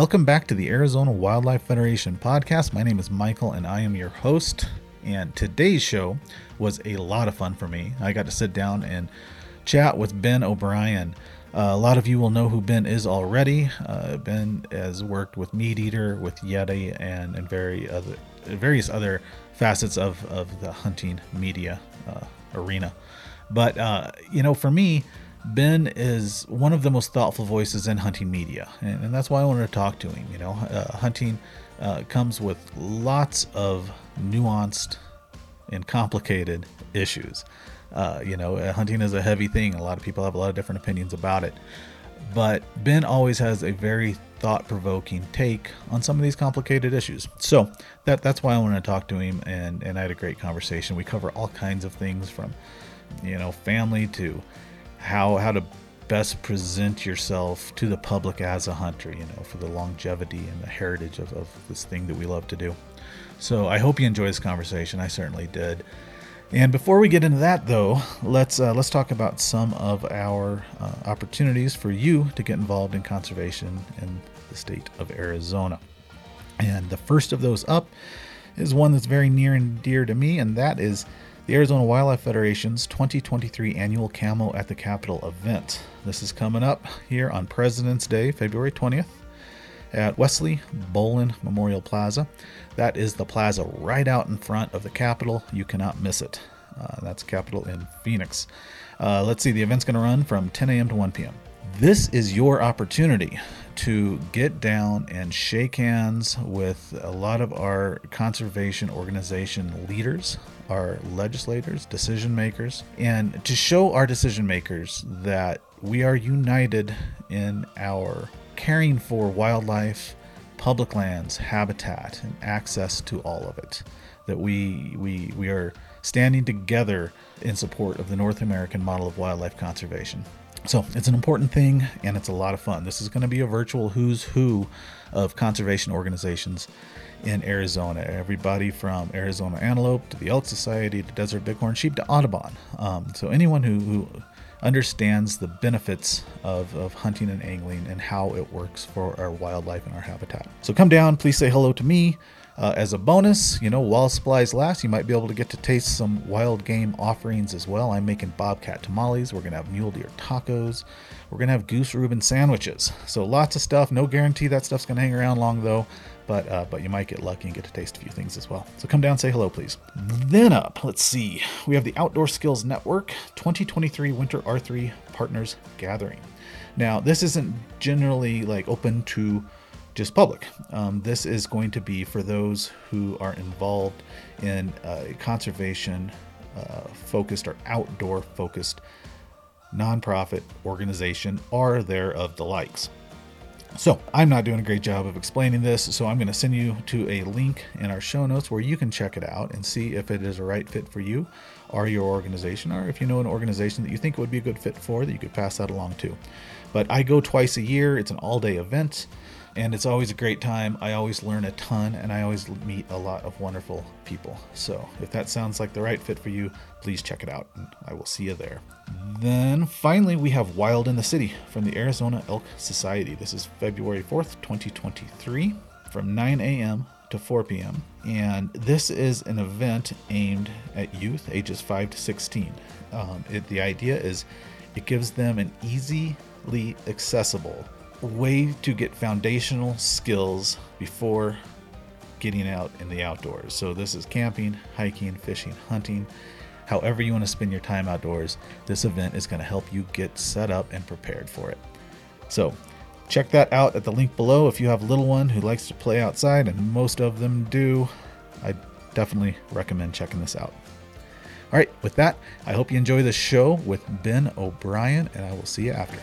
Welcome back to the Arizona Wildlife Federation podcast. My name is Michael and I am your host. And today's show was a lot of fun for me. I got to sit down and chat with Ben O'Brien. Uh, a lot of you will know who Ben is already. Uh, ben has worked with Meat Eater, with Yeti, and, and very other, various other facets of, of the hunting media uh, arena. But, uh, you know, for me, Ben is one of the most thoughtful voices in hunting media, and, and that's why I wanted to talk to him. You know, uh, hunting uh, comes with lots of nuanced and complicated issues. Uh, you know, uh, hunting is a heavy thing. A lot of people have a lot of different opinions about it. But Ben always has a very thought-provoking take on some of these complicated issues. So that that's why I wanted to talk to him, and and I had a great conversation. We cover all kinds of things from, you know, family to how how to best present yourself to the public as a hunter, you know, for the longevity and the heritage of, of this thing that we love to do. So I hope you enjoy this conversation. I certainly did. And before we get into that, though, let's uh, let's talk about some of our uh, opportunities for you to get involved in conservation in the state of Arizona. And the first of those up is one that's very near and dear to me, and that is the Arizona Wildlife Federation's 2023 annual Camo at the Capitol event. This is coming up here on President's Day, February 20th, at Wesley Bolin Memorial Plaza. That is the plaza right out in front of the Capitol. You cannot miss it. Uh, that's Capitol in Phoenix. Uh, let's see, the event's going to run from 10 a.m. to 1 p.m. This is your opportunity to get down and shake hands with a lot of our conservation organization leaders, our legislators, decision makers, and to show our decision makers that we are united in our caring for wildlife, public lands, habitat, and access to all of it. That we we we are standing together in support of the North American model of wildlife conservation. So it's an important thing and it's a lot of fun. This is going to be a virtual who's who of conservation organizations in Arizona. Everybody from Arizona Antelope to the Elk Society to Desert Bighorn Sheep to Audubon. Um, so anyone who, who understands the benefits of, of hunting and angling and how it works for our wildlife and our habitat. So come down, please say hello to me. Uh, as a bonus, you know, while supplies last, you might be able to get to taste some wild game offerings as well. I'm making bobcat tamales. We're going to have mule deer tacos. We're going to have goose Reuben sandwiches. So lots of stuff. No guarantee that stuff's going to hang around long, though. But, uh, but you might get lucky and get to taste a few things as well. So come down, say hello, please. Then up, let's see. We have the Outdoor Skills Network 2023 Winter R3 Partners Gathering. Now, this isn't generally like open to just public. Um, this is going to be for those who are involved in a conservation uh, focused or outdoor focused nonprofit organization or there of the likes. So, I'm not doing a great job of explaining this, so I'm going to send you to a link in our show notes where you can check it out and see if it is a right fit for you or your organization, or if you know an organization that you think would be a good fit for, that you could pass that along to. But I go twice a year, it's an all day event and it's always a great time. I always learn a ton and I always meet a lot of wonderful people. So if that sounds like the right fit for you, please check it out and I will see you there. Then finally, we have Wild in the City from the Arizona Elk Society. This is February 4th, 2023, from 9 a.m. to 4 p.m. And this is an event aimed at youth ages 5 to 16. Um, it, the idea is it gives them an easily accessible way to get foundational skills before getting out in the outdoors. So this is camping, hiking, fishing, hunting. However you want to spend your time outdoors, this event is going to help you get set up and prepared for it. So, check that out at the link below if you have a little one who likes to play outside and most of them do. I definitely recommend checking this out. All right, with that, I hope you enjoy the show with Ben O'Brien and I will see you after.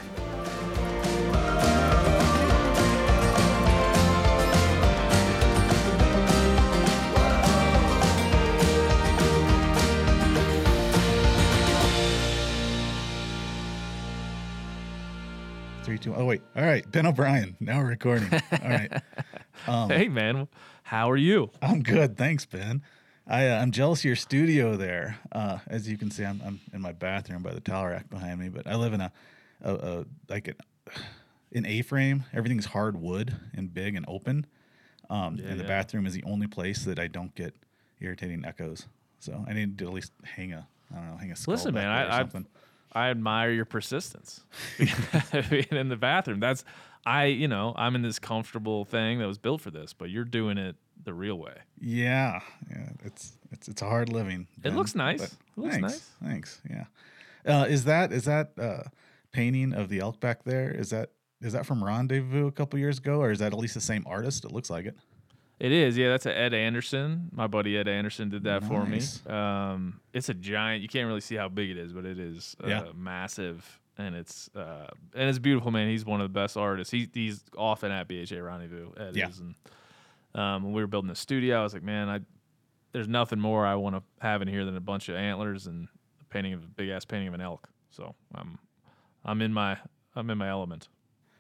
Three, two, oh wait. All right, Ben O'Brien. Now we're recording. All right. Um, hey man, how are you? I'm good, thanks, Ben. I, uh, I'm jealous of your studio there. Uh, as you can see, I'm, I'm in my bathroom by the towel rack behind me, but I live in a, a, a like an an A-frame. Everything's hardwood and big and open. Um, Yeah, and the yeah. bathroom is the only place that I don't get irritating echoes. So I need to at least hang a I don't know hang a skull Listen, back man, I, I something. I admire your persistence being in the bathroom. That's I, you know, I'm in this comfortable thing that was built for this, but you're doing it the real way. Yeah, yeah, it's it's it's a hard living. It looks nice. It looks thanks, nice. Thanks. Yeah. Uh, is that is that uh, painting of the elk back there? Is that is that from Rendezvous a couple years ago, or is that at least the same artist? It looks like it. It is, yeah. That's a Ed Anderson. My buddy Ed Anderson did that for me. Um, it's a giant. You can't really see how big it is, but it is uh, Yeah. massive, and it's uh, and it's beautiful, man. He's one of the best artists. He, he's often at BHA Rendezvous. Ed Yeah. is, and um, when we were building the studio, I was like, man, I there's nothing more I want to have in here than a bunch of antlers and a painting of a big ass painting of an elk. So I'm I'm in my I'm in my element.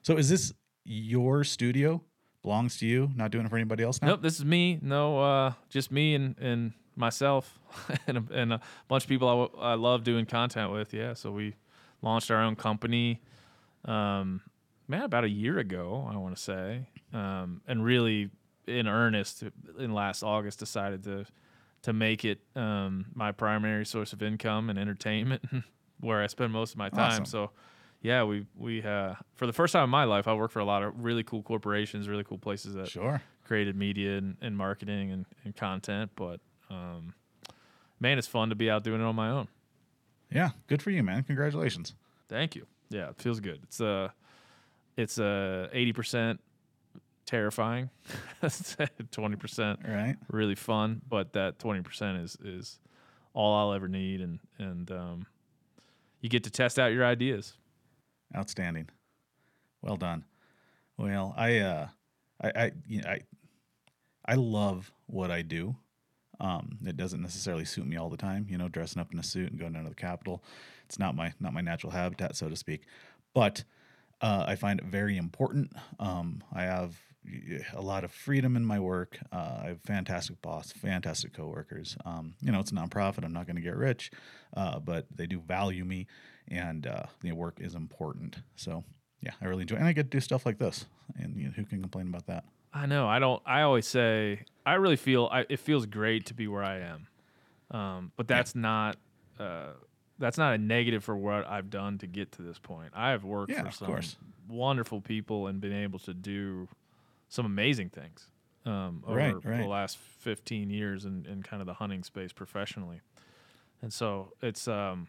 So is this your studio? Belongs to you? Not doing it for anybody else now? Nope, this is me. No, uh, just me and, and myself and, a, and a bunch of people I, w- I love doing content with. Yeah, so we launched our own company, um, man, about a year ago, I want to say, um, and really in earnest in last August decided to to make it um, my primary source of income and entertainment, where I spend most of my time. Awesome. So yeah, we we uh, for the first time in my life, I worked for a lot of really cool corporations, really cool places that Sure. created media and, and marketing and, and content. But um, man, it's fun to be out doing it on my own. Yeah. Good for you, man. Congratulations. Thank you. Yeah, it feels good. It's uh it's uh eighty percent terrifying, twenty percent right. really fun, but that twenty percent is is all I'll ever need, and and um, you get to test out your ideas. Outstanding. Well done. Well, I uh I I you know, I I love what I do. Um, it doesn't necessarily suit me all the time, you know, dressing up in a suit and going down to the Capitol. It's not my not my natural habitat, so to speak. But uh, I find it very important. Um, I have a lot of freedom in my work. Uh, I have fantastic boss, fantastic coworkers. Um, you know, it's a nonprofit. I'm not going to get rich, uh, but they do value me, and uh, the work is important. So yeah, I really enjoy, it. and I get to do stuff like this. And you know, who can complain about that? I know. I don't. I always say I really feel. I, it feels great to be where I am, um, but that's not. Uh, that's not a negative for what I've done to get to this point. I have worked Yeah, for some wonderful people and been able to do some amazing things um, over Right, the last 15 years in, in kind of the hunting space professionally. And so it's um,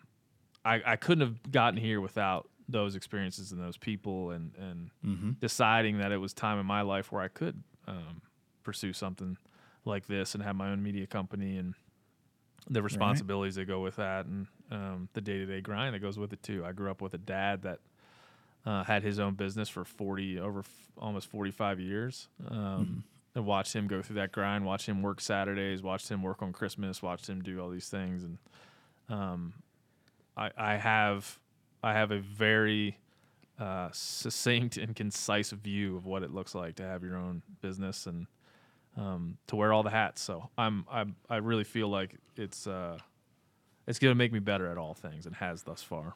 I, I couldn't have gotten here without those experiences and those people and and Mm-hmm. deciding that it was time in my life where I could um, pursue something like this and have my own media company and the responsibilities that go with that and um, the day to day grind that goes with it too. I grew up with a dad that uh, had his own business for 40 over f- almost 45 years. Um, And watched him go through that grind, watched him work Saturdays, watched him work on Christmas, watched him do all these things. And um, I, I have I have a very uh, succinct and concise view of what it looks like to have your own business and um, to wear all the hats. So I'm, I'm I really feel like it's uh, it's going to make me better at all things and has thus far.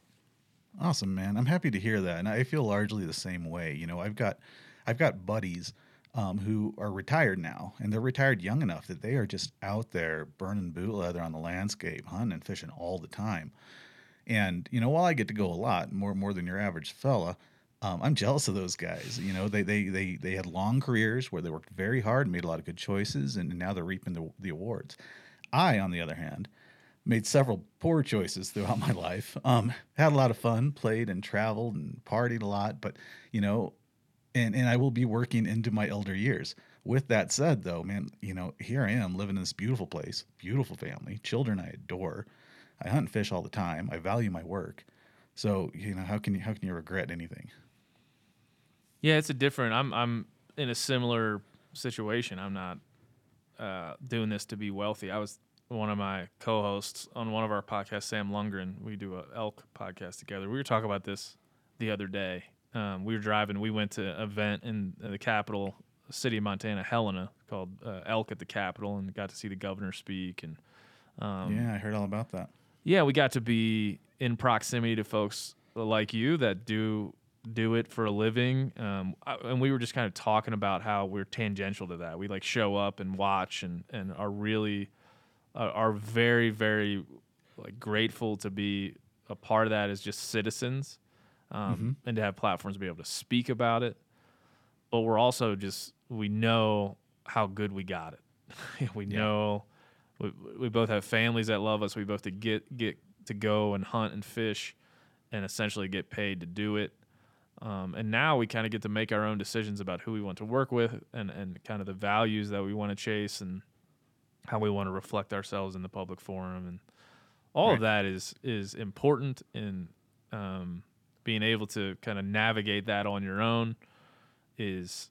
Awesome, man. I'm happy to hear that, and I feel largely the same way. You know, I've got, I've got buddies um, who are retired now, and they're retired young enough that they are just out there burning boot leather on the landscape, hunting and fishing all the time. And you know, while I get to go a lot more more than your average fella, um, I'm jealous of those guys. You know, they they they they had long careers where they worked very hard, made a lot of good choices, and now they're reaping the the awards. I, on the other hand, made several poor choices throughout my life. Um, had a lot of fun, played and traveled and partied a lot, but you know, and and I will be working into my elder years. With that said, though, man, you know, here I am living in this beautiful place, beautiful family, children I adore. I hunt and fish all the time. I value my work. So you know, how can you how can you regret anything? Yeah, it's a different. I'm I'm in a similar situation. I'm not uh, doing this to be wealthy. I was one of my co-hosts on one of our podcasts, Sam Lundgren. We do a elk podcast together. We were talking about this the other day. Um, we were driving. We went to an event in the capital city of Montana, Helena, called uh, Elk at the Capitol, and got to see the governor speak. And yeah, I heard all about that. yeah, we got to be in proximity to folks like you that do do it for a living. Um, I- and we were just kind of talking about how we're tangential to that. We like show up and watch and, and are really are very very like grateful to be a part of that as just citizens um, and to have platforms to be able to speak about it. But we're also just we know how good we got it. we know we, we both have families that love us. We both to get get to go and hunt and fish, and essentially get paid to do it. Um, and now we kind of get to make our own decisions about who we want to work with and, and kind of the values that we want to chase and how we want to reflect ourselves in the public forum and all of that is is important in um, being able to kind of navigate that on your own is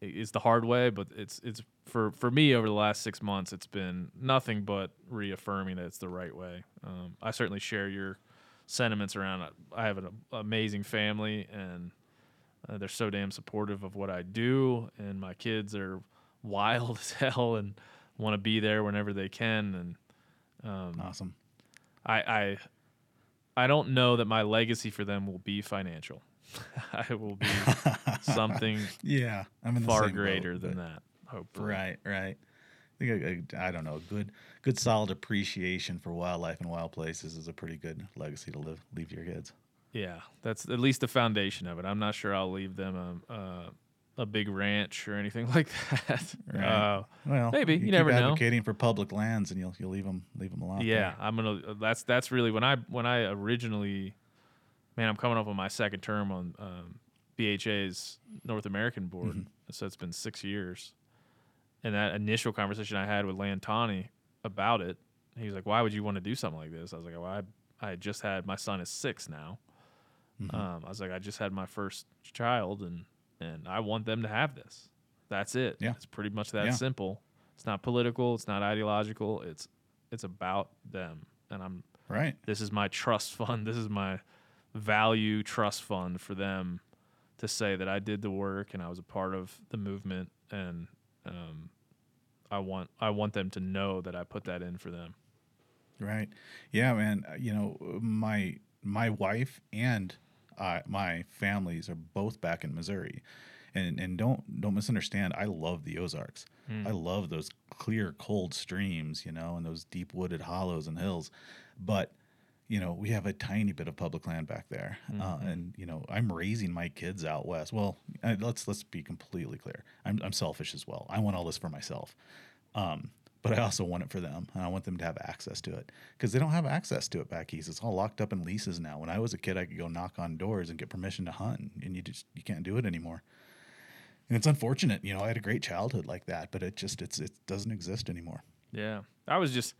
is the hard way but it's it's for for me over the last six months it's been nothing but reaffirming that it's the right way um, i certainly share your sentiments around it. i have an amazing family and uh, they're so damn supportive of what i do and my kids are wild as hell and want to be there whenever they can and um, Awesome. I, I I don't know that my legacy for them will be financial. I will be something Yeah, I'm far same boat, greater than that. Hopefully, Right, right. I think I don't know. a Good, good, solid appreciation for wildlife and wild places is a pretty good legacy to live leave to your kids. Yeah, that's at least the foundation of it. I'm not sure I'll leave them a a, a big ranch or anything like that. Right. Uh, Well, Maybe, you keep never know. advocating for public lands, and you'll you'll leave them leave them alone. yeah, I'm gonna. That's that's really when I when I originally, man, I'm coming up on my second term on um, BHA's North American board, Mm-hmm. so it's been six years. And that initial conversation I had with Land Tawney about it, he was like, "Why would you want to do something like this?" I was like, "Well, I I just had my son is six now. Mm-hmm. Um, I was like, I just had my first child, and and I want them to have this. That's it. Yeah. it's pretty much that Yeah. simple. It's not political. It's not ideological. It's it's about them, and I'm right. this is my trust fund. This is my value trust fund for them to say that I did the work and I was a part of the movement, and um, I want I want them to know that I put that in for them. Right. Yeah, man. You know, my my wife and uh, my families are both back in Missouri, and and don't don't misunderstand. I love the Ozarks. I love those clear, cold streams, you know, and those deep wooded hollows and hills. But you know, we have a tiny bit of public land back there, uh, and you know, I'm raising my kids out west. Well, uh, let's let's be completely clear. I'm I'm selfish as well. I want all this for myself. Um, but I also want it for them, and I want them to have access to it because they don't have access to it back east. It's all locked up in leases now. When I was a kid, I could go knock on doors and get permission to hunt, and you just you can't do it anymore. And it's unfortunate, you know. I had a great childhood like that, but it just it's it doesn't exist anymore. Yeah, I was just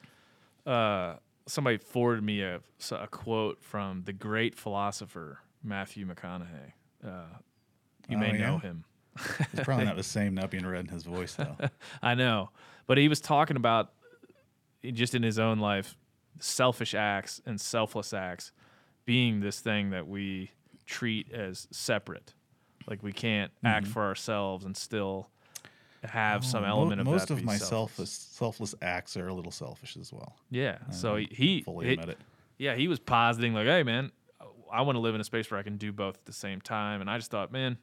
uh, somebody forwarded me a, a quote from the great philosopher Matthew McConaughey. Uh, you Oh, may know him. It's probably not the same not being read in his voice though. I know, but he was talking about just in his own life, selfish acts and selfless acts being this thing that we treat as separate. Like we can't act for ourselves and still have some Mm-hmm. Oh, Mo- element of most of my selfless. selfless acts are a little selfish as well. Yeah. So I he, he fully he- admit it. yeah, he was positing like, "Hey, man, I want to live in a space where I can do both at the same time." And I just thought, man,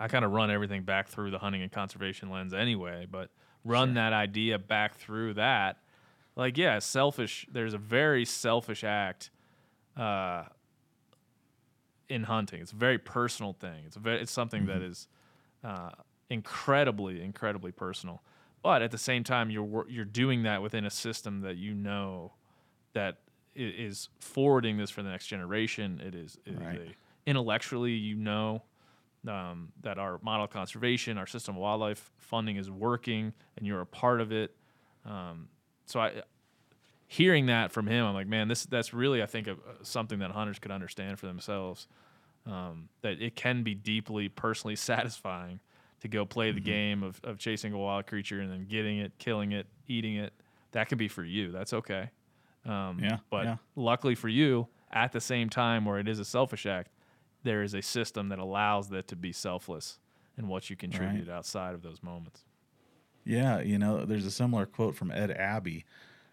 I kind of run everything back through the hunting and conservation lens anyway, but run that idea back through that, like, yeah, selfish. There's a very selfish act uh, in hunting. It's a very personal thing. It's a very, it's something that is uh, incredibly, incredibly personal. But at the same time, you're you're doing that within a system that you know that is forwarding this for the next generation. It is, it is Right. a, intellectually, you know, um, that our model of conservation, our system of wildlife funding is working, and you're a part of it. Um, so I, hearing that from him, I'm like, man, this that's really I think a, something that hunters could understand for themselves. Um, that it can be deeply personally satisfying to go play Mm-hmm. the game of, of chasing a wild creature and then getting it, killing it, eating it. That can be for you. That's okay. Um, Yeah, But yeah. luckily for you, at the same time where it is a selfish act, there is a system that allows that to be selfless and what you contribute outside of those moments. Yeah, you know, there's a similar quote from Ed Abbey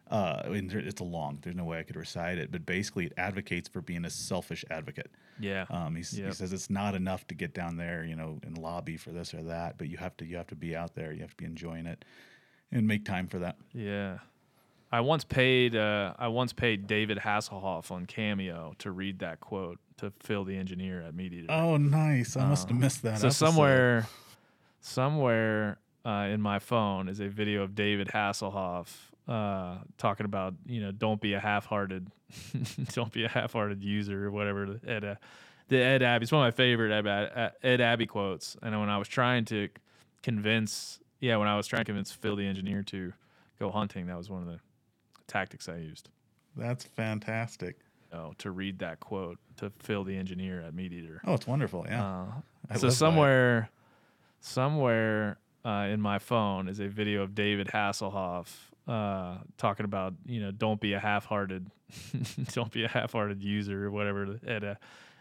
Uh, and there- it's a long. There's no way I could recite it, but basically, it advocates for being a selfish advocate. Yeah. Um, he's, He Yep. says it's not enough to get down there, you know, and lobby for this or that, but you have to you have to be out there. You have to be enjoying it, and make time for that. Yeah. I once paid uh, I once paid David Hasselhoff on Cameo to read that quote to Phil the engineer at Meat Eater. Oh, nice! I must have missed that. so episode. somewhere somewhere uh, in my phone is a video of David Hasselhoff uh, talking about you know don't be a half-hearted don't be a half-hearted user or whatever Ed, uh, the Ed Abbey it's one of my favorite Ed, uh, Ed Abbey quotes and when I was trying to convince yeah when I was trying to convince Phil the engineer to go hunting that was one of the tactics I used That's fantastic. you know, to read that quote to Phil the engineer at Meat Eater Oh, it's wonderful. Yeah. uh, so somewhere, somewhere uh, in my phone is a video of David Hasselhoff uh, talking about you know don't be a half-hearted, don't be a half-hearted user or whatever. The Ed, uh,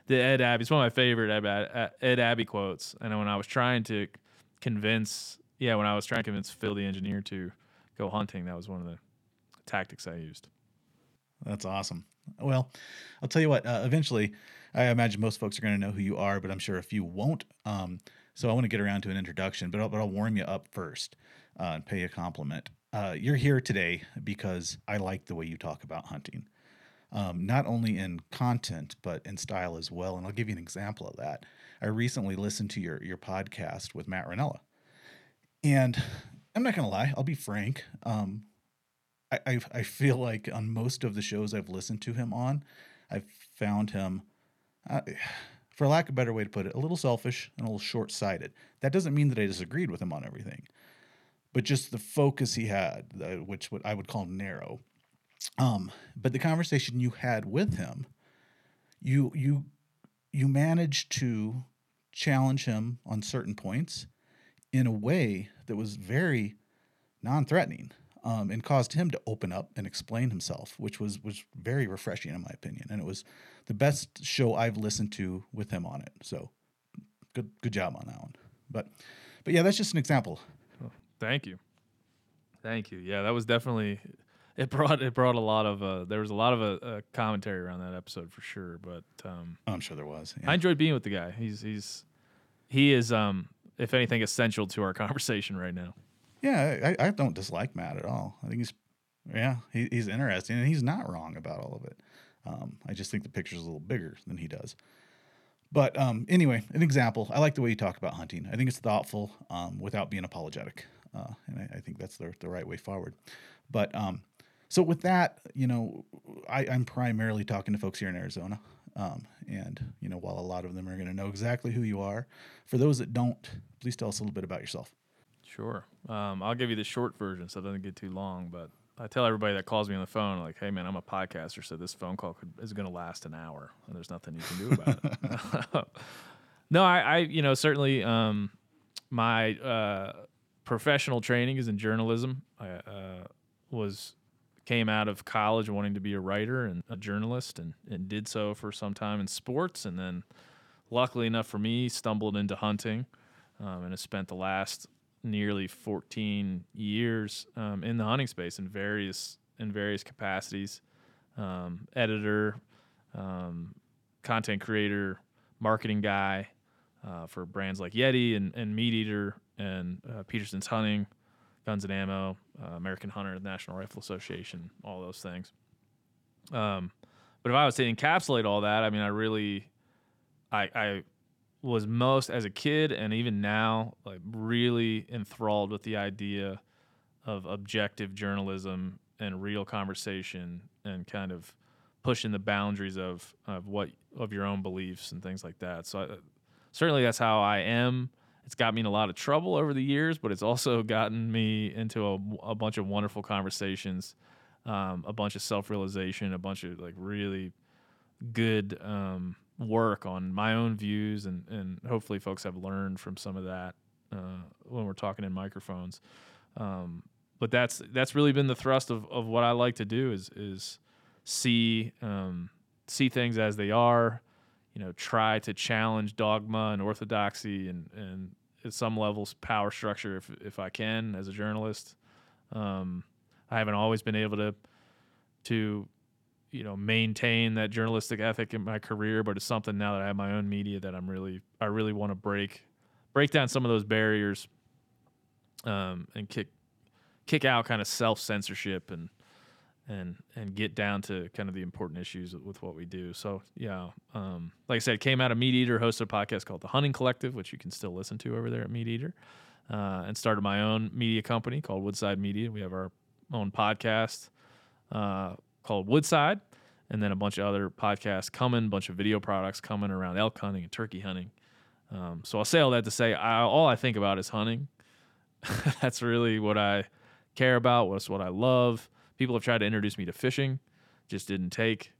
the Ed Abbey, it's one of my favorite Ed, uh, Ed Abbey quotes. And when I was trying to convince, yeah, when I was trying to convince Phil the engineer to go hunting, that was one of the tactics I used. That's awesome. Well, I'll tell you what. Uh, eventually, I imagine most folks are going to know who you are, but I'm sure a few won't. Um, so I want to get around to an introduction, but I'll, but I'll warm you up first uh, and pay you a compliment. Uh, you're here today because I like the way you talk about hunting, um, not only in content but in style as well. And I'll give you an example of that. I recently listened to your your podcast with Matt Rinella, and I'm not going to lie. I'll be frank. Um, I, I I feel like on most of the shows I've listened to him on, I've found him, uh, for lack of a better way to put it, a little selfish and a little short sighted. That doesn't mean that I disagreed with him on everything, but just the focus he had, uh, which I would call narrow. Um, but the conversation you had with him, you you you managed to challenge him on certain points in a way that was very non-threatening um, and caused him to open up and explain himself, which was was very refreshing in my opinion, and it was the best show I've listened to with him on it. So good good job on that one. But but yeah, that's just an example. Thank you. Thank you. Yeah, that was definitely it brought it brought a lot of uh there was a lot of uh, uh, commentary around that episode for sure, but um I'm sure there was. Yeah. I enjoyed being with the guy. He's he's he is um if anything essential to our conversation right now. Yeah, I, I don't dislike Matt at all. I think he's, yeah, he, he's interesting and he's not wrong about all of it. Um, I just think the picture's a little bigger than he does. But um, anyway, an example. I like the way you talk about hunting. I think it's thoughtful um, without being apologetic, uh, and I, I think that's the the right way forward. But um, so with that, you know, I, I'm primarily talking to folks here in Arizona, um, and you know, while a lot of them are going to know exactly who you are, for those that don't, please tell us a little bit about yourself. Sure. Um, I'll give you the short version so it doesn't get too long. But I tell everybody that calls me on the phone, like, "Hey, man, I'm a podcaster, so this phone call could, is going to last an hour, and there's nothing you can do about it." no, I, I, you know, certainly, um, my uh, professional training is in journalism. I uh, was came out of college wanting to be a writer and a journalist, and, and did so for some time in sports, and then, luckily enough for me, stumbled into hunting, um, and has spent the last nearly 14 years um, in the hunting space in various in various capacities. Um, editor um, content creator marketing guy uh, for brands like yeti and, and meat eater and uh, petersen's hunting guns and ammo uh, american hunter national rifle association all those things. Um, but if i was to encapsulate all that i mean i really i, I was most as a kid and even now like really enthralled with the idea of objective journalism and real conversation and kind of pushing the boundaries of of what of your own beliefs and things like that. So I, certainly that's how I am. It's got me in a lot of trouble over the years, but it's also gotten me into a, a bunch of wonderful conversations, um, a bunch of self realization, a bunch of like really good um, work on my own views, and and hopefully folks have learned from some of that uh, when we're talking in microphones. Um, but that's that's really been the thrust of, of what I like to do is is see um, see things as they are, you know, try to challenge dogma and orthodoxy and and at some levels power structure if if I can as a journalist. Um, I haven't always been able to to you know maintain that journalistic ethic in my career but it's something now that i have my own media that i'm really i really want to break break down some of those barriers um, and kick kick out kind of self censorship and and and get down to kind of the important issues with what we do. So yeah, um, like I said, came out of Meat Eater, hosted a podcast called The Hunting Collective, which you can still listen to over there at Meat Eater, uh, and started my own media company called Woodside Media. We have our own podcast uh, called Woodside, and then a bunch of other podcasts coming, a bunch of video products coming around elk hunting and turkey hunting. Um, so I'll say all that to say, I, all I think about is hunting. That's really what I care about. What's what I love. People have tried to introduce me to fishing, just didn't take.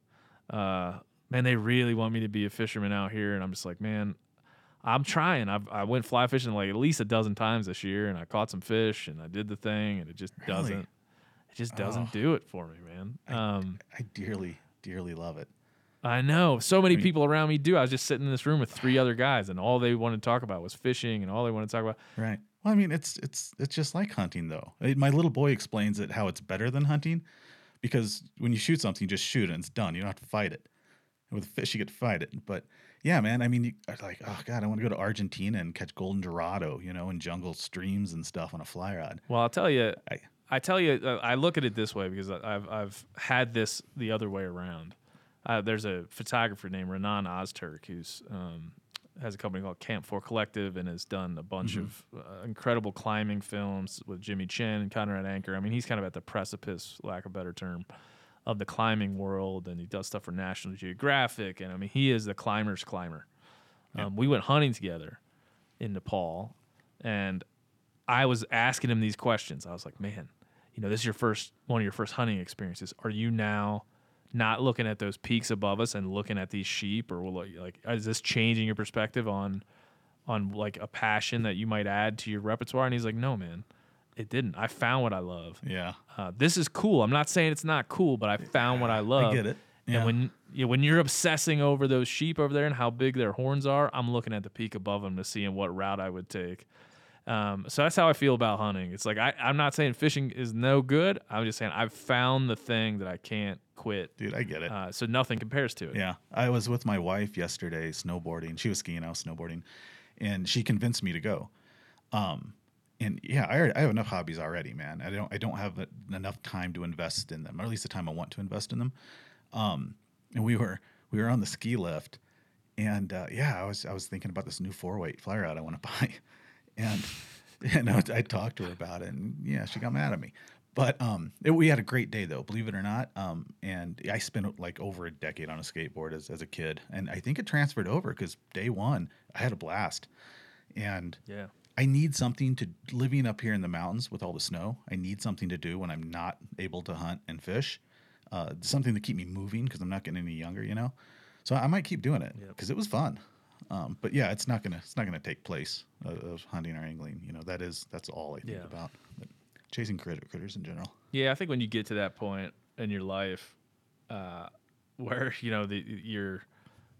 Uh, man, they really want me to be a fisherman out here, and I'm just like, man, I'm trying. I've, I went fly fishing like at least a dozen times this year, and I caught some fish, and I did the thing, and it just Really? doesn't. It just doesn't Oh. do it for me, man. Um, I dearly, dearly love it. I know so many mean- people around me do. I was just sitting in this room with three other guys, and all they wanted to talk about was fishing, and all they wanted to talk about. Right. Well, I mean, it's it's it's just like hunting, though. Uh, My little boy explains it how it's better than hunting, because when you shoot something, you just shoot it and it's done. You don't have to fight it. With fish, you get to fight it. But yeah, man, I mean, you are like, oh god, I want to go to Argentina and catch golden dorado, you know, in jungle streams and stuff on a fly rod. Well, I'll tell you, I- I tell you, uh, I look at it this way because I've I've had this the other way around. Uh, there's a photographer named Renan Ozturk who's um, has a company called Camp Four Collective and has done a bunch of uh, incredible climbing films with Jimmy Chin and Conrad Anker. I mean, he's kind of at the precipice, lack of a better term, of the climbing world, and he does stuff for National Geographic. And I mean, he is the climber's climber. Um, we went hunting together in Nepal, and I was asking him these questions. I was like, man, you know, this is your first one of your first hunting experiences. Are you now not looking at those peaks above us and looking at these sheep, or will like is this changing your perspective on on like a passion that you might add to your repertoire? And he's like, no, man, it didn't. I found what I love. Yeah, Uh, this is cool. I'm not saying it's not cool, but I found what I love. I get it. Yeah. And when you know, when you're obsessing over those sheep over there and how big their horns are, I'm looking at the peak above them to seeing what route I would take. Um, so that's how I feel about hunting. It's like I, I'm not saying fishing is no good. I'm just saying I've found the thing that I can't quit. dude, I get it. Uh, so nothing compares to it. Yeah, I was with my wife yesterday snowboarding. She was skiing, I was snowboarding, and she convinced me to go. Um, and yeah, I, already, I have enough hobbies already, man. I don't I don't have enough time to invest in them, or at least the time I want to invest in them. Um, and we were we were on the ski lift, and uh, yeah, I was I was thinking about this new four weight fly rod I want to buy, and you know I talked to her about it, and yeah, she got mad at me. But um, it, we had a great day though, believe it or not. Um, and I spent like over a decade on a skateboard as, as a kid, and I think it transferred over because day one I had a blast, and Yeah. I need something to living up here in the mountains with all the snow. I need something to do when I'm not able to hunt and fish. Uh, something to keep me moving because I'm not getting any younger, you know. So I might keep doing it Yep. because it was fun. Um, but yeah, it's not gonna it's not gonna take place of, of hunting or angling. You know, that is that's all I think Yeah. about. But chasing critter, critters in general. Yeah, I think when you get to that point in your life, uh, where you know the your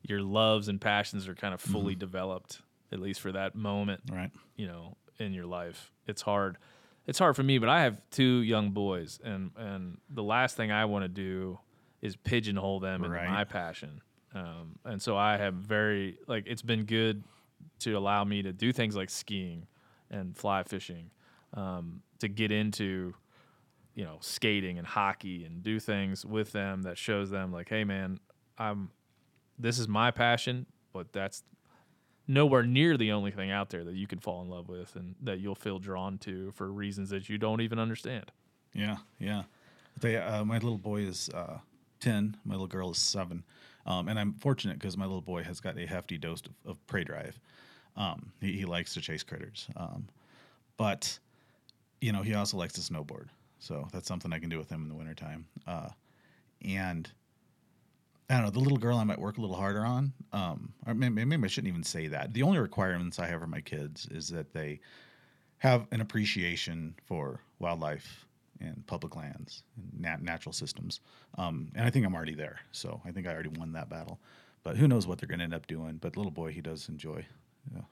your loves and passions are kind of fully developed, at least for that moment, Right. you know, in your life. It's hard. It's hard for me, but I have two young boys, and and the last thing I want to do is pigeonhole them Right. into my passion. Um, and so I have very like it's been good to allow me to do things like skiing and fly fishing, um, to get into you know skating and hockey and do things with them that shows them like, hey man, I'm this is my passion, but that's nowhere near the only thing out there that you can fall in love with and that you'll feel drawn to for reasons that you don't even understand. Yeah, yeah. They, uh, my little boy is uh, ten. My little girl is seven, um, and I'm fortunate because my little boy has got a hefty dose of, of prey drive. Um, he, he likes to chase critters, um, but you know he also likes to snowboard. So that's something I can do with him in the wintertime. Uh, and I don't know the little girl I might work a little harder on. Um, or maybe, maybe I shouldn't even say that. The only requirements I have for my kids is that they have an appreciation for wildlife and public lands and nat- natural systems. Um, and I think I'm already there. So I think I already won that battle. But who knows what they're going to end up doing. But little boy, he does enjoy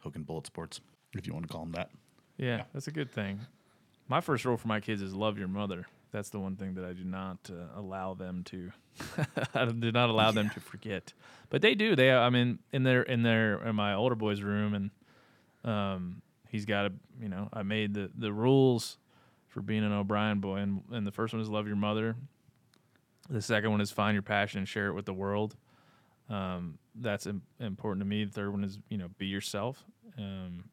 hook and bullet sports, if you want to call them that. Yeah, that's a good thing. My first rule for my kids is love your mother. That's the one thing that I do not uh, allow them to. I do not allow them to forget, but they do. They, I mean, in their in their in my older boy's room, and um, he's got a, you know, I made the the rules for being an O'Brien boy, and and the first one is love your mother. The second one is find your passion and share it with the world. Um, that's Im- important to me. The third one is you know be yourself. Um,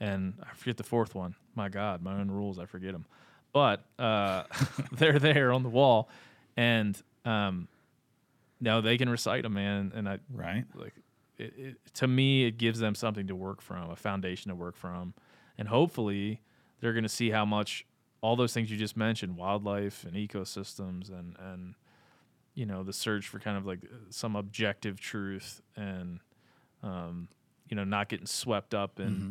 and I forget the fourth one. My God, my own rules, I forget them. But uh, they're there on the wall, and um, now they can recite them, man. And I Right. like it, it, to me, it gives them something to work from, a foundation to work from, and hopefully they're going to see how much all those things you just mentioned, wildlife and ecosystems, and and you know the search for kind of like some objective truth, and um, you know not getting swept up in Mm-hmm.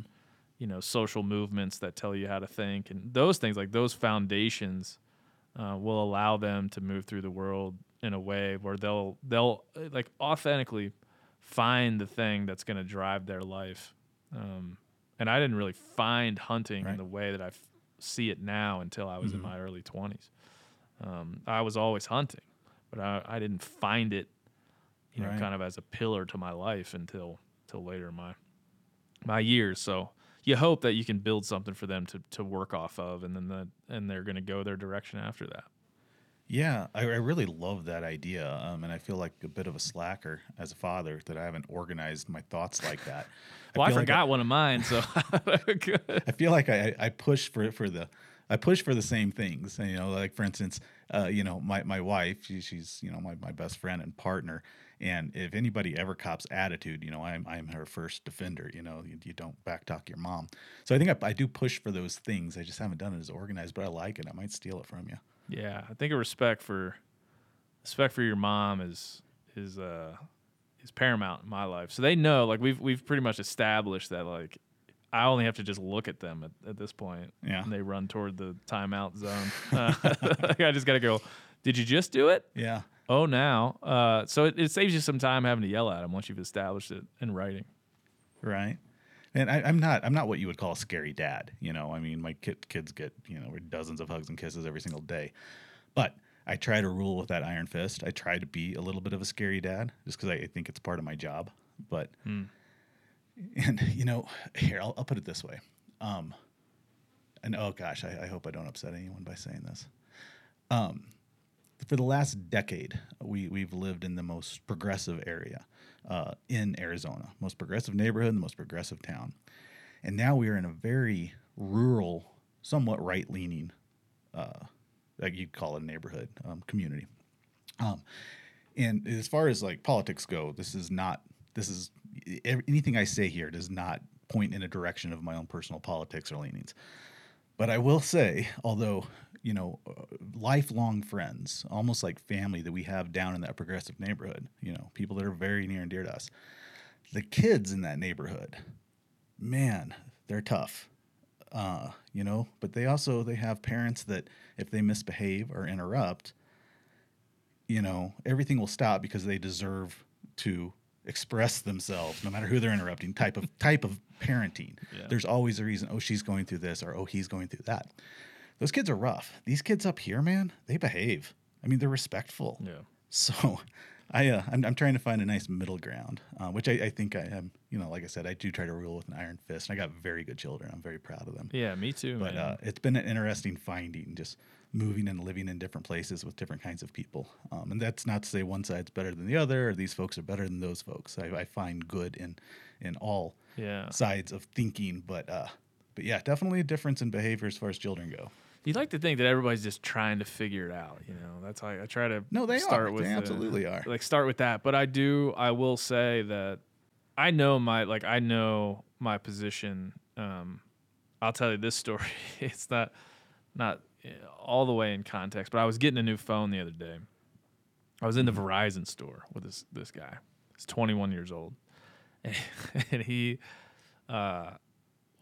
you know social movements that tell you how to think, and those things like those foundations uh, will allow them to move through the world in a way where they'll they'll like authentically find the thing that's going to drive their life. Um, and I didn't really find hunting Right. in the way that I f- see it now until I was in Mhm. my early twenties. Um, I was always hunting, but I, I didn't find it, you know, Right. kind of as a pillar to my life until till later in my my years. So you hope that you can build something for them to, to work off of, and then the, and they're going to go their direction after that. Yeah, I, I really love that idea, um, and I feel like a bit of a slacker as a father that I haven't organized my thoughts like that. Well, I, feel like forgot one of mine, so. I feel like I, I push for for the I push for the same things. You know, like for instance, uh, you know, my, my wife, she, she's you know my, my best friend and partner, and if anybody ever cops attitude, you know, I'm I'm her first defender. You know, you, you don't backtalk your mom. So I think I, I do push for those things. I just haven't done it as organized, but I like it. I might steal it from you. Yeah, I think a respect for respect for your mom is is uh is paramount in my life. So they know, like we've we've pretty much established that like I only have to just look at them at, at this point, Yeah. and they run toward the timeout zone. Uh, like, I just got to go. Did you just do it? Yeah. Oh, now. Uh, so it, it saves you some time having to yell at them once you've established it in writing. Right. And I, I'm not I'm not what you would call a scary dad. You know, I mean, my kid, kids get you know dozens of hugs and kisses every single day, but I try to rule with that iron fist. I try to be a little bit of a scary dad, just because I think it's part of my job. But Hmm. and you know, here I'll, I'll put it this way. Um, and oh gosh, I, I hope I don't upset anyone by saying this. Um, for the last decade, we we've lived in the most progressive area uh, in Arizona, most progressive neighborhood, the most progressive town, and now we are in a very rural, somewhat right-leaning, uh, like you'd call it a neighborhood um, community. Um, and as far as like politics go, this is not this is anything I say here does not point in a direction of my own personal politics or leanings. But I will say, although you know, uh, lifelong friends, almost like family that we have down in that progressive neighborhood, you know, people that are very near and dear to us. The kids in that neighborhood, man, they're tough. Uh, you know, but they also they have parents that if they misbehave or interrupt, you know, everything will stop because they deserve to express themselves no matter who they're interrupting type of type of parenting Yeah. there's always a reason oh she's going through this or oh he's going through that those kids are rough. These kids up here man they behave. I mean they're respectful. Yeah. so i uh, I'm, I'm trying to find a nice middle ground uh, which I, I think i am you know like i said i do try to rule with an iron fist and i got very good children. I'm very proud of them. Yeah, me too. but uh, it's been an interesting finding just moving and living in different places with different kinds of people. Um, and that's not to say one side's better than the other or these folks are better than those folks. I, I find good in in all yeah. sides of thinking but uh but yeah definitely a difference in behavior as far as children go You'd like to think that everybody's just trying to figure it out, you know. That's how I, I try to No, they start are. with They the- absolutely are. Like start with that, but I do I will say that I know my like I know my position um I'll tell you this story. it's not not uh, all the way in context, but I was getting a new phone the other day. I was in the Verizon store with this this guy. He's 21 years old, and he uh,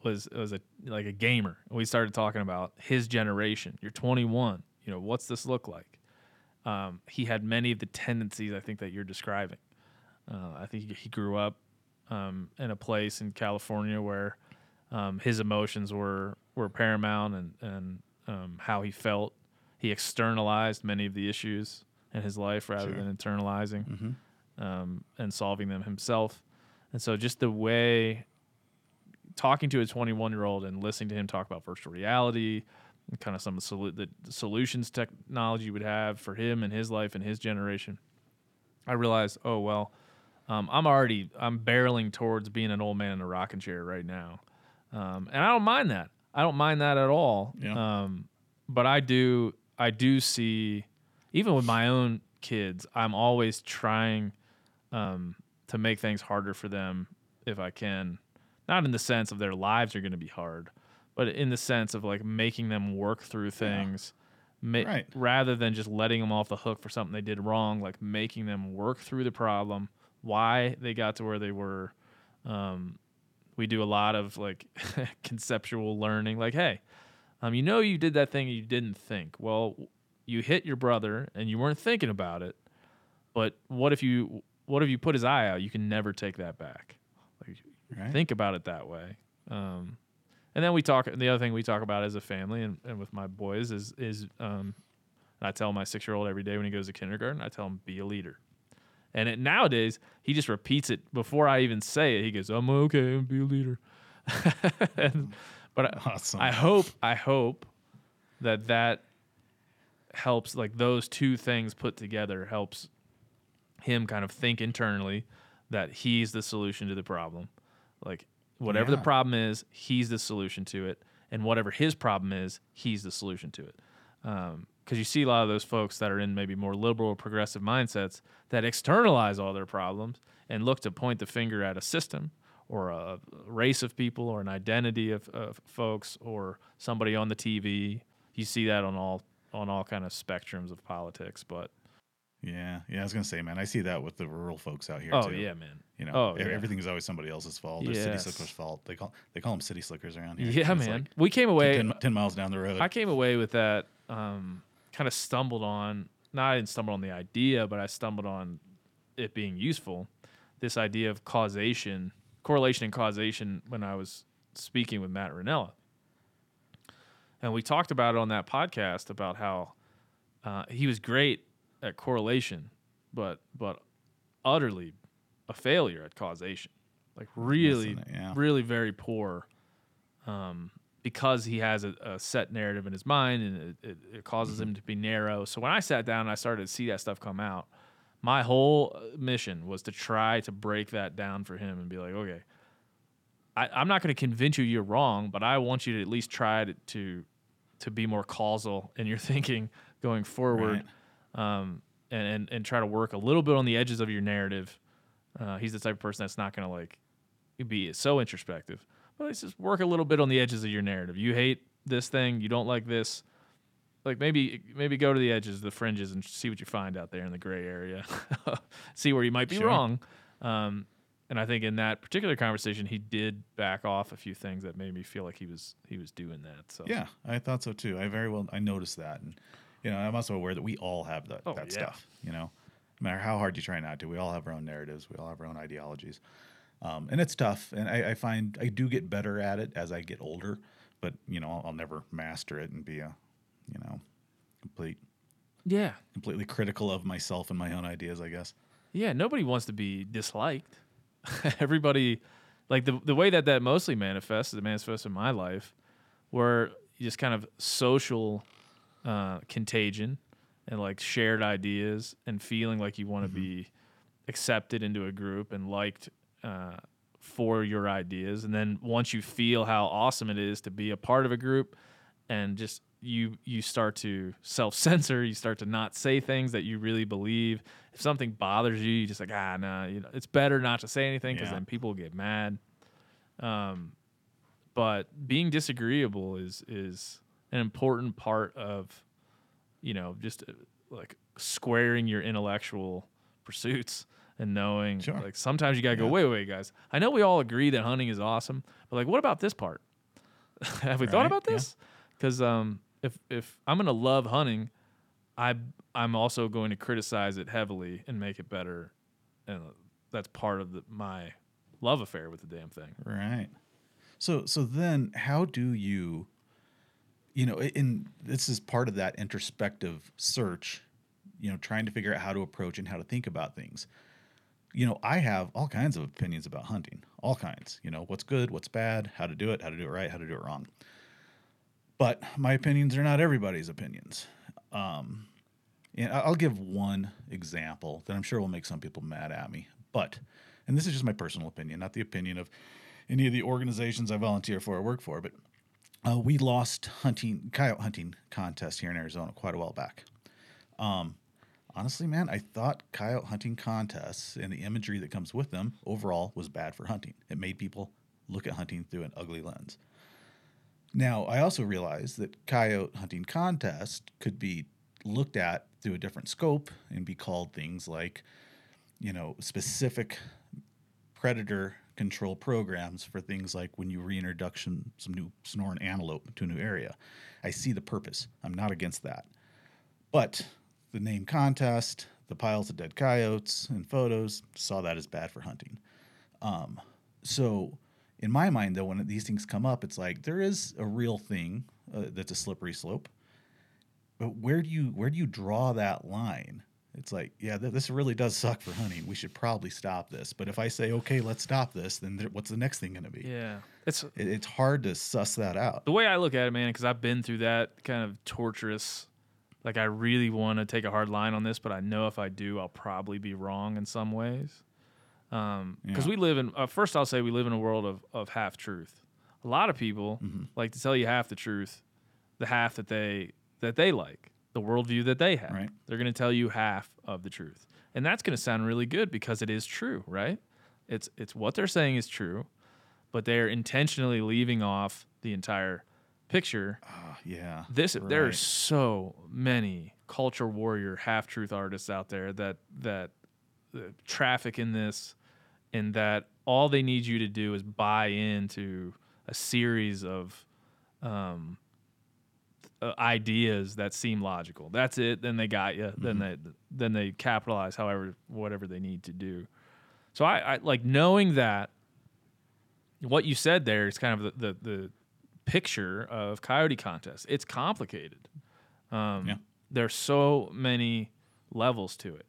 was was a like a gamer. We started talking about his generation. You're 21. You know, what's this look like? Um, he had many of the tendencies I think that you're describing. Uh, I think he grew up um, in a place in California where um, his emotions were were paramount and and um, how he felt he externalized many of the issues in his life rather Sure. than internalizing Mm-hmm. um, and solving them himself. And so just the way talking to a 21 year old and listening to him talk about virtual reality and kind of some of the, solu- the solutions technology would have for him and his life and his generation, I realized, oh, well, um, I'm already, I'm barreling towards being an old man in a rocking chair right now. Um, and I don't mind that. I don't mind that at all. Yeah. Um, but I do, I do see, even with my own kids, I'm always trying um, to make things harder for them if I can. Not in the sense of their lives are going to be hard, but in the sense of like making them work through things, ma- Right. rather than just letting them off the hook for something they did wrong. Like making them work through the problem, why they got to where they were. Um, we do a lot of like conceptual learning. Like, hey, um, you know, you did that thing you didn't think. Well, you hit your brother and you weren't thinking about it. But what if you what if you put his eye out? You can never take that back. Right. think about it that way. Um, and then we talk. The other thing we talk about as a family and, and with my boys is is um, I tell my six year old every day when he goes to kindergarten. I tell him be a leader. And it, nowadays he just repeats it before I even say it. He goes, "I'm okay. Be a leader." and, but I, I hope I hope that that helps. Like those two things put together helps him kind of think internally that he's the solution to the problem. Like whatever the problem is, he's the solution to it, and whatever his problem is, he's the solution to it. Um, because you see a lot of those folks that are in maybe more liberal, progressive mindsets that externalize all their problems and look to point the finger at a system or a race of people or an identity of, of folks or somebody on the TV. You see that on all on all kind of spectrums of politics, but yeah. Yeah. I was gonna say, man, I see that with the rural folks out here oh too. yeah, man. You know, Oh, yeah. everything's always somebody else's fault. Or city slickers' fault. They call they call them city slickers around here. Yeah, man. like we came away. 10, 10 miles down the road. I came away with that. Um, kind of stumbled on. Not I didn't stumble on the idea, but I stumbled on it being useful. This idea of causation, correlation, and causation. When I was speaking with Matt Rinella, and we talked about it on that podcast about how uh, he was great at correlation, but but utterly a failure at causation. Like really, Listen, yeah. really very poor. Um, because he has a, a set narrative in his mind and it, it, it causes Mm-hmm. him to be narrow. So when I sat down and I started to see that stuff come out, my whole uh, mission was to try to break that down for him and be like, okay, I, I'm not going to convince you you're wrong, but I want you to at least try to to, to be more causal in your thinking going forward, um, and, and and try to work a little bit on the edges of your narrative. Uh, he's the type of person that's not going to like be so introspective. But let's just work a little bit on the edges of your narrative. You hate this thing, you don't like this. Like maybe maybe go to the edges, the fringes, and see what you find out there in the gray area. see where you might be Sure. wrong. Um, and I think in that particular conversation, he did back off a few things that made me feel like he was he was doing that. So Yeah, I thought so too. I very well I noticed that, and you know I'm also aware that we all have that Oh, that yeah. stuff. You know, no matter how hard you try not to, we all have our own narratives. We all have our own ideologies, um, and it's tough. And I, I find I do get better at it as I get older, but you know I'll, I'll never master it and be a you know complete yeah, completely critical of myself and my own ideas. I guess. Yeah, nobody wants to be disliked. Everybody, like the the way that that mostly manifests, it manifests in my life, where you just kind of social uh, contagion and like shared ideas and feeling like you want to be accepted into a group and liked uh, for your ideas. And then once you feel how awesome it is to be a part of a group and just you you start to self censor, you start to not say things that you really believe. If something bothers you, you just like ah nah, you know, it's better not to say anything because Yeah. then people get mad. Um, but being disagreeable is is an important part of you know just uh, like squaring your intellectual pursuits and knowing Sure. like sometimes you gotta go Yeah. wait wait guys i know we all agree that hunting is awesome but like what about this part have we thought about this because um if if i'm gonna love hunting i i'm also going to criticize it heavily and make it better and that's part of the, my love affair with the damn thing Right. So so then how do you you know, in this is part of that introspective search, you know, trying to figure out how to approach and how to think about things. You know, I have all kinds of opinions about hunting, all kinds, you know, what's good, what's bad, how to do it, how to do it right, how to do it wrong. But my opinions are not everybody's opinions. Um, and I'll give one example that I'm sure will make some people mad at me. But, and this is just my personal opinion, not the opinion of any of the organizations I volunteer for or work for, but uh, we lost hunting coyote hunting contest here in Arizona quite a while back. Um, honestly, man, I thought coyote hunting contests and the imagery that comes with them overall was bad for hunting. It made people look at hunting through an ugly lens. Now, I also realized that coyote hunting contest could be looked at through a different scope and be called things like, you know, specific predator control programs for things like when you reintroduction some new Sonoran antelope to a new area. I see the purpose. I'm not against that. But the name contest, the piles of dead coyotes and photos, saw that as bad for hunting. Um, so in my mind though when these things come up it's like there is a real thing uh, that's a slippery slope but where do you where do you draw that line it's like yeah th- this really does suck for hunting we should probably stop this but if i say okay let's stop this then there, what's the next thing going to be Yeah, it's it, it's hard to suss that out the way I look at it, man. Because I've been through that kind of torturous. Like I really want to take a hard line on this, but I know if I do, I'll probably be wrong in some ways. Because Yeah. we live in. Uh, first, I'll say we live in a world of of half truth. A lot of people Mm-hmm. like to tell you half the truth, the half that they that they like, the worldview that they have. Right. They're going to tell you half of the truth, and that's going to sound really good because it is true, right? It's it's what they're saying is true, but they're intentionally leaving off the entire picture. Ah, yeah This there are so many culture warrior half truth artists out there that that uh, traffic in this, and that all they need you to do is buy into a series of um, uh, ideas that seem logical. That's it. Then they got you. Then they then they capitalize however whatever they need to do. So I, I like knowing that what you said there is kind of the, the, the picture of coyote contest. It's complicated. Um, Yeah. There's so many levels to it.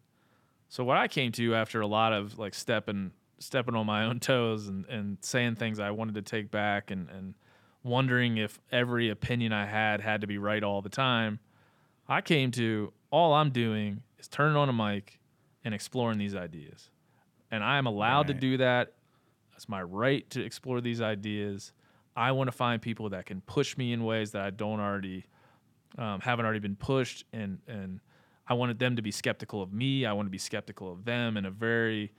So what I came to after a lot of like stepping stepping on my own toes and, and saying things I wanted to take back and, and wondering if every opinion I had had to be right all the time, I came to all I'm doing is turning on a mic and exploring these ideas. And I am allowed to do that. It's my right to explore these ideas. I want to find people that can push me in ways that I don't already um, haven't already been pushed, and and I wanted them to be skeptical of me. I want to be skeptical of them in a very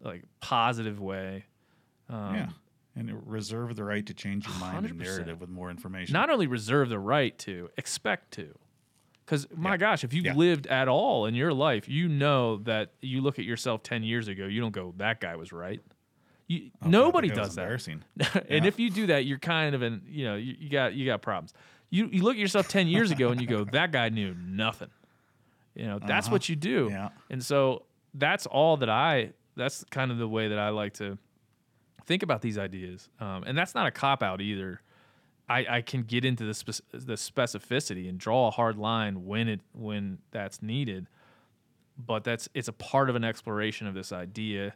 like positive way. Um, yeah and reserve the right to change your mind and 100%. narrative with more information Not only reserve the right to, expect to. Because my Yeah. gosh, if you've Yeah. lived at all in your life, you know that you look at yourself ten years ago. You don't go, "That guy was right." You, Oh, God, nobody that does that. embarrassing and Yeah. if you do that, you're kind of in, you know, you, you got you got problems. You you look at yourself ten years ago and you go, that guy knew nothing. You know, that's Uh-huh. what you do. Yeah. And so that's all that I. That's kind of the way that I like to think about these ideas. Um, and that's not a cop out either. I, I can get into the spec- the specificity and draw a hard line when it when that's needed. But that's it's a part of an exploration of this idea,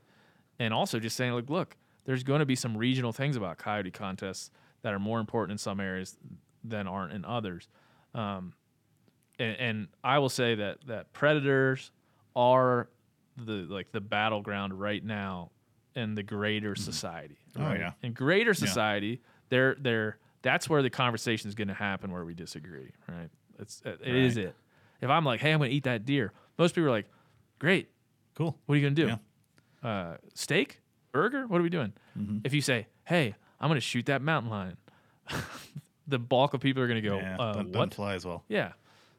and also just saying like, look, there's going to be some regional things about coyote contests that are more important in some areas than aren't in others. Um, and, and I will say that that predators are the like the battleground right now in the greater society. Oh, yeah. In greater society, they're they're that's where the conversation is going to happen where we disagree, right? It's it is Right. it. If I'm like, hey, I'm going to eat that deer, most people are like, great. cool What are you going to do? Yeah. Uh, steak, burger? What are we doing? Mm-hmm. If you say, hey, I'm going to shoot that mountain lion, the bulk of people are going to go, yeah uh, doesn't, what? doesn't fly as well Yeah.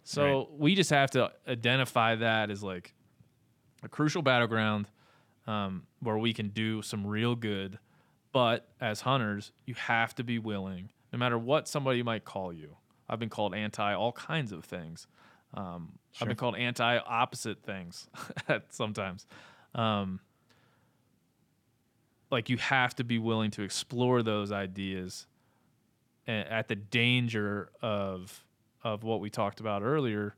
So we just have to identify that as like a crucial battleground um, where we can do some real good. But as hunters, you have to be willing, no matter what somebody might call you. I've been called anti all kinds of things. Um, I've been called anti opposite things sometimes. Um, like you have to be willing to explore those ideas at the danger of of what we talked about earlier,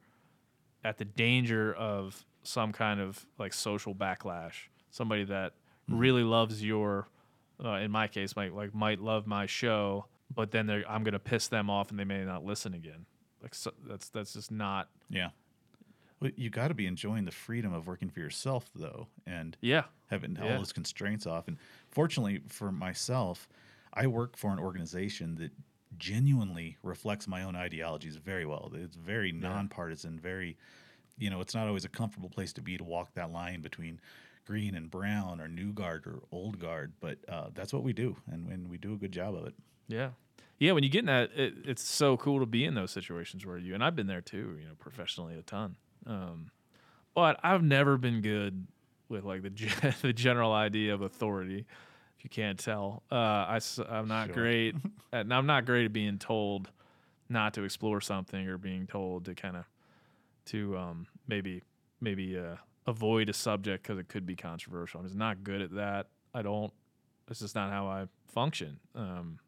at the danger of some kind of like social backlash. Somebody that really loves your, uh, in my case, might like might love my show, but then they're, I'm gonna piss them off and they may not listen again. Like so, that's that's just not. Yeah. Well, you got to be enjoying the freedom of working for yourself, though, and Yeah, having Yeah. all those constraints off. And fortunately for myself, I work for an organization that genuinely reflects my own ideologies very well. It's very nonpartisan, very, you know, it's not always a comfortable place to be to walk that line between green and brown or new guard or old guard, but uh, that's what we do, and, and we do a good job of it. Yeah. Yeah, when you get in that, it, it's so cool to be in those situations where you and I've been there too, you know, professionally a ton. Um, but I've never been good with like the gen- the general idea of authority. If you can't tell, uh, I am not Sure. great. At, and I'm not great at being told not to explore something or being told to kind of to um, maybe maybe uh, avoid a subject because it could be controversial. I'm just not good at that. I don't. It's just not how I function. Um,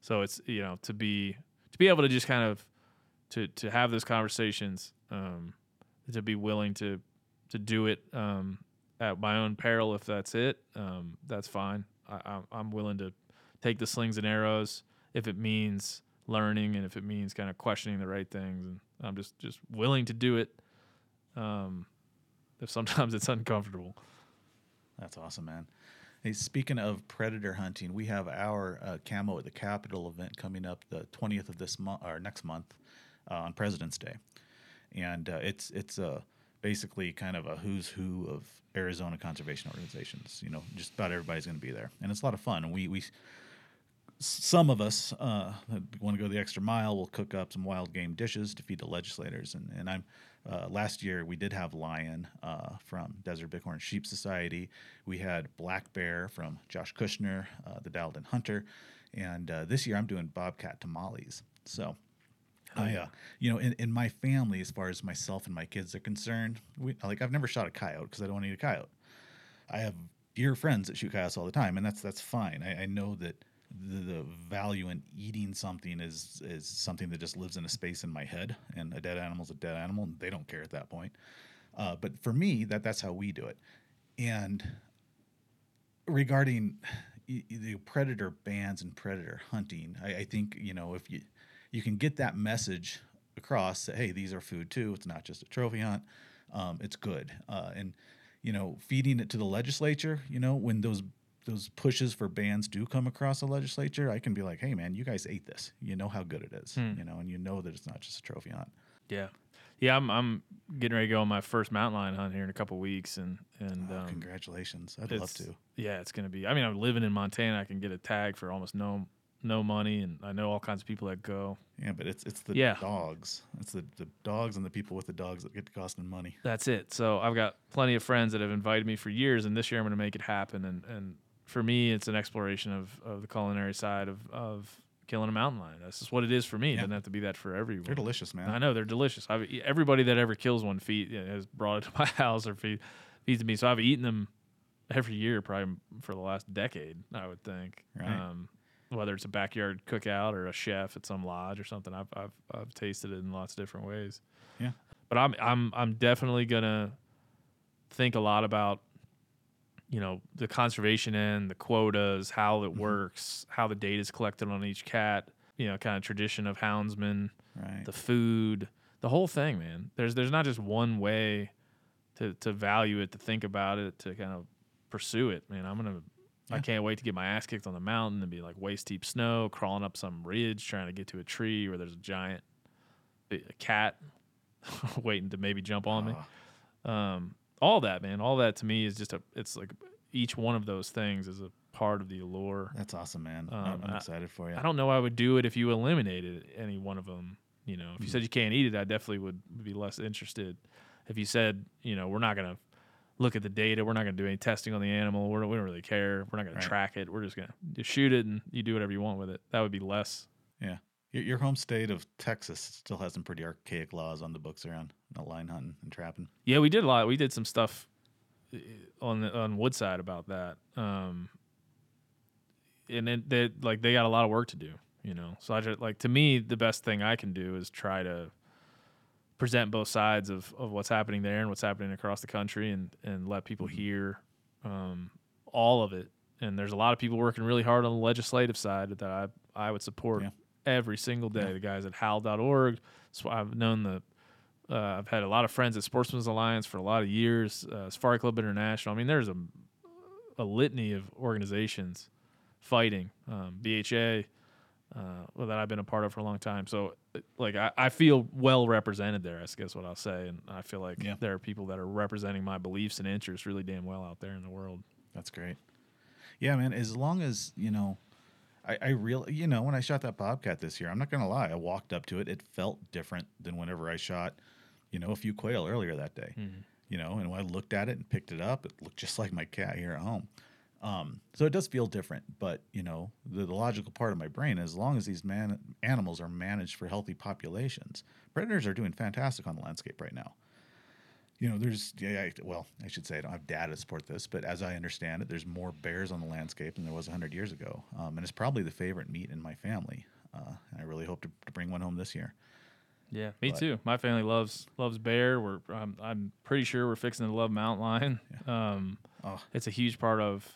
so it's you know to be to be able to just kind of to to have those conversations, um, to be willing to to do it um, at my own peril if that's it. Um, that's fine. I, I'm- willing to take the slings and arrows if it means learning and if it means kind of questioning the right things. And I'm just just willing to do it. Um, if sometimes it's uncomfortable. That's awesome, man. Hey, speaking of predator hunting, we have our uh, camo at the Capitol event coming up the 20th of this month or next month uh, on President's Day, and uh, it's it's uh, basically kind of a who's who of Arizona conservation organizations. You know, just about everybody's going to be there, and it's a lot of fun. And we we some of us uh, want to go the extra mile We'll cook up some wild game dishes to feed the legislators. And, and I'm uh, last year we did have lion uh, from Desert Bighorn Sheep Society. We had black bear from Josh Kushner, uh, the Daldon Hunter, and uh, this year I'm doing bobcat tamales. So. I, uh, you know, in, in my family, as far as myself and my kids are concerned, we like I've never shot a coyote because I don't want to eat a coyote. I have dear friends that shoot coyotes all the time, and that's that's fine. I, I know that the, the value in eating something is is something that just lives in a space in my head, and a dead animal is a dead animal, and they don't care at that point. Uh, but for me, that that's how we do it. And regarding the predator bans and predator hunting, I, I think you know if you you can get that message across that hey, these are food too. It's not just a trophy hunt. Um, it's good, uh, and you know, feeding it to the legislature. You know, when those those pushes for bans do come across the legislature, I can be like, hey, man, you guys ate this. You know how good it is. You know, and you know that it's not just a trophy hunt. Yeah, yeah. I'm I'm getting ready to go on my first mountain lion hunt here in a couple weeks, and and Oh, um, congratulations! I'd love to. Yeah, it's gonna be. I mean, I'm living in Montana. I can get a tag for almost no no money, and I know all kinds of people that go. Yeah, but it's it's the Yeah. dogs. It's the, the dogs and the people with the dogs that get costing money. That's it. So I've got plenty of friends that have invited me for years, and this year I'm going to make it happen. And and for me, it's an exploration of, of the culinary side of of killing a mountain lion. That's just what it is for me. It Yeah. doesn't have to be that for everyone. They're delicious, man. I know they're delicious. I've, everybody that ever kills one feed has brought it to my house or feed feeds me. So I've eaten them every year, probably for the last decade. I would think. Right. Um, whether it's a backyard cookout or a chef at some lodge or something, I've I've, I've tasted it in lots of different ways. Yeah. But I'm I'm I'm definitely gonna think a lot about you know the conservation end, the quotas, how it works, how the data is collected on each cat. You know, kind of tradition of houndsmen Right. the food, the whole thing, man. There's there's not just one way to to value it, to think about it, to kind of pursue it, man. I'm gonna I can't wait to get my ass kicked on the mountain and be like waist deep snow, crawling up some ridge, trying to get to a tree where there's a giant a cat waiting to maybe jump on me. Ah, Um, all that, man, all that to me is just a. It's like each one of those things is a part of the allure. that's awesome, man. Um, I'm, I- excited for you. I don't know I would do it if you eliminated any one of them. You know, if you Hmm. said you can't eat it, I definitely would be less interested. If you said, you know, we're not going to look at the data, we're not going to do any testing on the animal, we're, we don't really care, we're not going Right. to track it, we're just going to just shoot it and you do whatever you want with it. That would be less. Yeah. Your, your home state of Texas still has some pretty archaic laws on the books around uh, line hunting and trapping. Yeah, we did a lot. We did some stuff uh, on the, on Woodside about that. Um, and it, they like they got a lot of work to do. you know. So I just like to me the best thing I can do is try to present both sides of, of what's happening there and what's happening across the country and, and let people Mm-hmm. hear um, all of it. And there's a lot of people working really hard on the legislative side that I I would support Yeah. every single day. Yeah. The guys at HAL.org. So I've known the uh, I've had a lot of friends at Sportsmen's Alliance for a lot of years. Uh, Safari Club International. I mean, there's a a litany of organizations fighting. Um, BHA uh, that I've been a part of for a long time. So, like, I, I feel well represented there. I guess what I'll say, and I feel like Yeah. there are people that are representing my beliefs and interests really damn well out there in the world. That's great. Yeah, man. As long as you know, I, I really, you know, when I shot that bobcat this year, I'm not gonna lie. I walked up to it. It felt different than whenever I shot, you know, a few quail earlier that day. You know, and when I looked at it and picked it up, it looked just like my cat here at home. Um, so it does feel different, but you know, the, the logical part of my brain, as long as these man animals are managed for healthy populations, predators are doing fantastic on the landscape right now you know, there's yeah, I, well, I should say I don't have data to support this, but as I understand it, there's more bears on the landscape than there was 100 years ago, um, and it's probably the favorite meat in my family. Uh, I really hope to, to bring one home this year. Yeah, me But- too. My family loves loves bear. We're I'm, I'm pretty sure we're fixing to love mountain lion. Um, Oh. it's a huge part of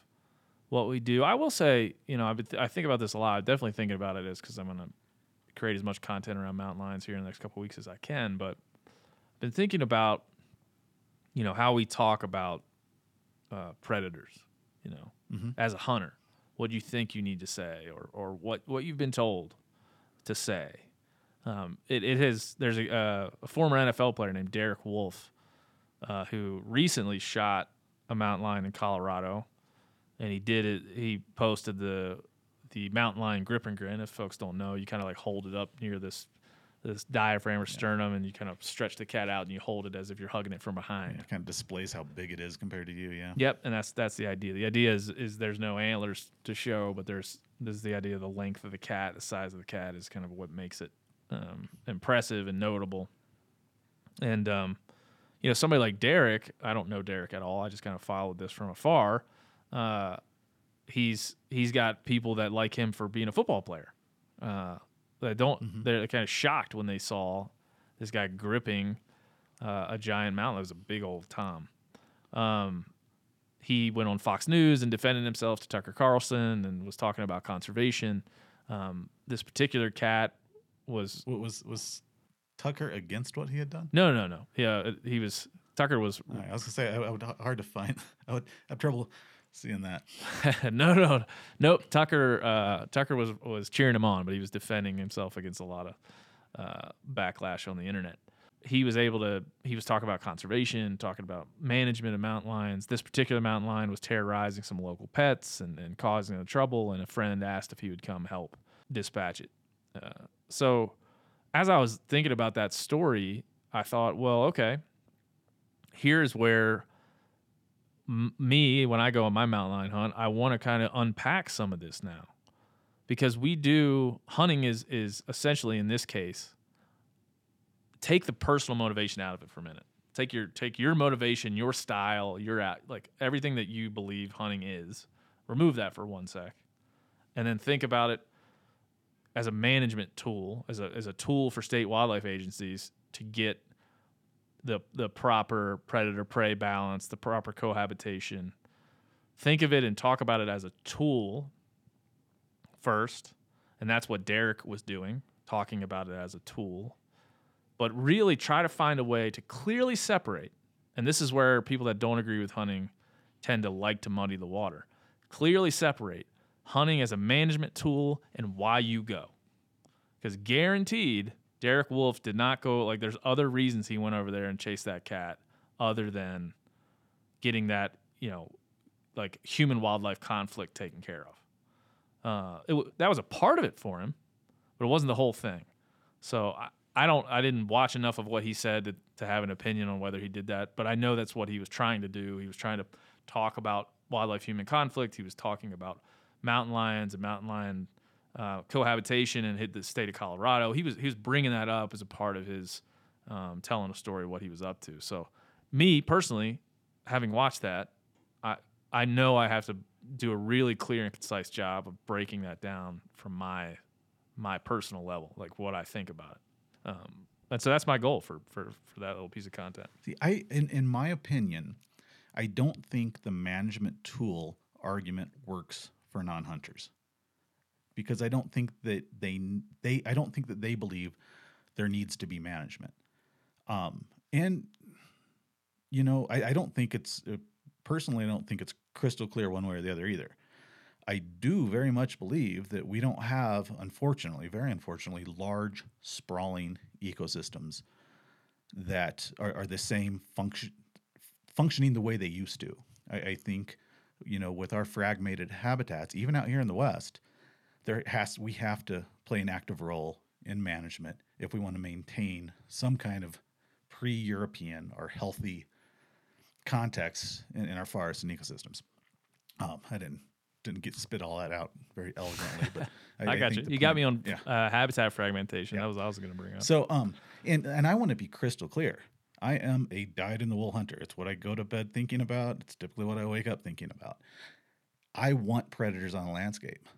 what we do. I will say, you know, I've been th- I think about this a lot. I'm definitely thinking about it is because I'm gonna create as much content around mountain lions here in the next couple weeks as I can. But I've been thinking about, you know, how we talk about uh, predators. You know, Mhm. as a hunter, what do you think you need to say, or or what what you've been told to say? Um, it, it has. There's a, uh, a former NFL player named Derek Wolfe uh, who recently shot a mountain lion in Colorado, and he did it. He posted the the mountain lion grip and grin. If folks don't know, you kind of like hold it up near this this diaphragm or sternum, and you kind of stretch the cat out and you hold it as if you're hugging it from behind. It kind of displays how big it is compared to you. Yeah. Yep, and that's that's the idea. The idea is is there's no antlers to show, but there's there's the idea of the length of the cat, the size of the cat is kind of what makes it um, impressive and notable. And um, you know, somebody like Derek, I don't know Derek at all. I just kind of followed this from afar. Uh, he's he's got people that like him for being a football player. Uh, that don't they're kind of shocked when they saw this guy gripping uh, a giant mountain. It was a big old tom. Um, he went on Fox News and defended himself to Tucker Carlson and was talking about conservation. Um, this particular cat was was was Tucker against what he had done? no, no, no. Yeah, uh, he was Tucker was right, I was gonna say I, I would hard to find. I would have trouble seeing that. no, no, nope. Tucker, uh, Tucker was was cheering him on, but he was defending himself against a lot of uh, backlash on the internet. He was able to. He was talking about conservation, talking about management of mountain lions. This particular mountain lion was terrorizing some local pets and, and causing trouble. And a friend asked if he would come help dispatch it. Uh, so, as I was thinking about that story, I thought, well, okay, here's where m- me when I go on my mountain lion hunt, I want to kind of unpack some of this now, because we do hunting is is essentially in this case take the personal motivation out of it for a minute. Take your take your motivation, your style, your at like everything that you believe hunting is. Remove that for one sec, and then think about it as a management tool, as a as a tool for state wildlife agencies to get the the proper predator prey balance, the proper cohabitation. Think of it and talk about it as a tool first, and that's what Derek was doing, talking about it as a tool. But really try to find a way to clearly separate. And this is where people that don't agree with hunting tend to like to muddy the water. Clearly separate hunting as a management tool and why you go. Because guaranteed, Derek Wolfe did not go like there's other reasons he went over there and chased that cat other than getting that, you know, like human wildlife conflict taken care of. Uh, it, that was a part of it for him, but it wasn't the whole thing. So I, I don't I didn't watch enough of what he said to, to have an opinion on whether he did that, but I know that's what he was trying to do. He was trying to talk about wildlife human conflict. He was talking about mountain lions and mountain lion uh, cohabitation and hit the state of Colorado. He was he was bringing that up as a part of his um, telling a story what he was up to. So me personally, having watched that, I I know I have to do a really clear and concise job of breaking that down from my my personal level, like what I think about it. Um, and so that's my goal for for for that little piece of content. See, I in in my opinion, I don't think the management tool argument works for non-hunters because I don't think that they they I don't think that they believe there needs to be management. Um, and you know, I, I don't think it's uh, personally I don't think it's crystal clear one way or the other either. I do very much believe that we don't have, unfortunately, very unfortunately, large sprawling ecosystems that are, are the same function functioning the way they used to. I, I think, you know, with our fragmented habitats, even out here in the West, there has we have to play an active role in management if we want to maintain some kind of pre-European or healthy context in, in our forests and ecosystems. Um, I didn't didn't get spit all that out very elegantly, but I, I got I you. You point, got me on yeah. uh, habitat fragmentation. Yeah. That was I was going to bring up. So, um, and and I want to be crystal clear. I am a dyed in the wool hunter. It's what I go to bed thinking about. It's typically what I wake up thinking about. I want predators on the landscape.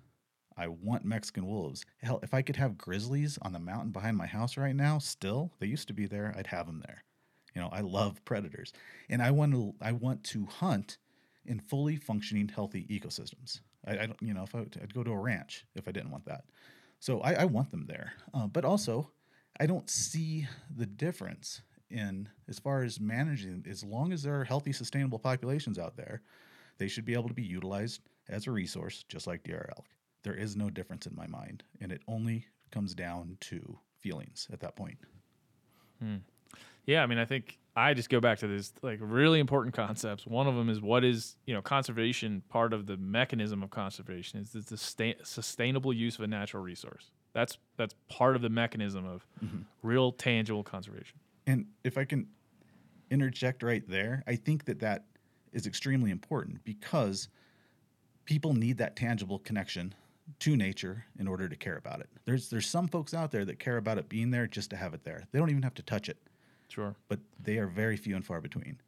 I want Mexican wolves. Hell, if I could have grizzlies on the mountain behind my house right now, still, they used to be there, I'd have them there. You know, I love predators. And I want to I want to hunt in fully functioning healthy ecosystems. I, I don't, you know, if I, would go to a ranch if I didn't want that. So I, I want them there. Uh, but also, I don't see the difference in as far as managing, as long as there are healthy, sustainable populations out there, they should be able to be utilized as a resource, just like deer elk. There is no difference in my mind, and it only comes down to feelings at that point. Hmm. Yeah, I mean, I think I just go back to this like really important concepts. One of them is what is you know conservation. Part of the mechanism of conservation is the sustain, sustainable use of a natural resource. That's that's part of the mechanism of mm-hmm. real tangible conservation. And if I can interject right there, I think that that is extremely important because people need that tangible connection to nature in order to care about it. There's there's some folks out there that care about it being there just to have it there. They don't even have to touch it. Sure. But they are very few and far between.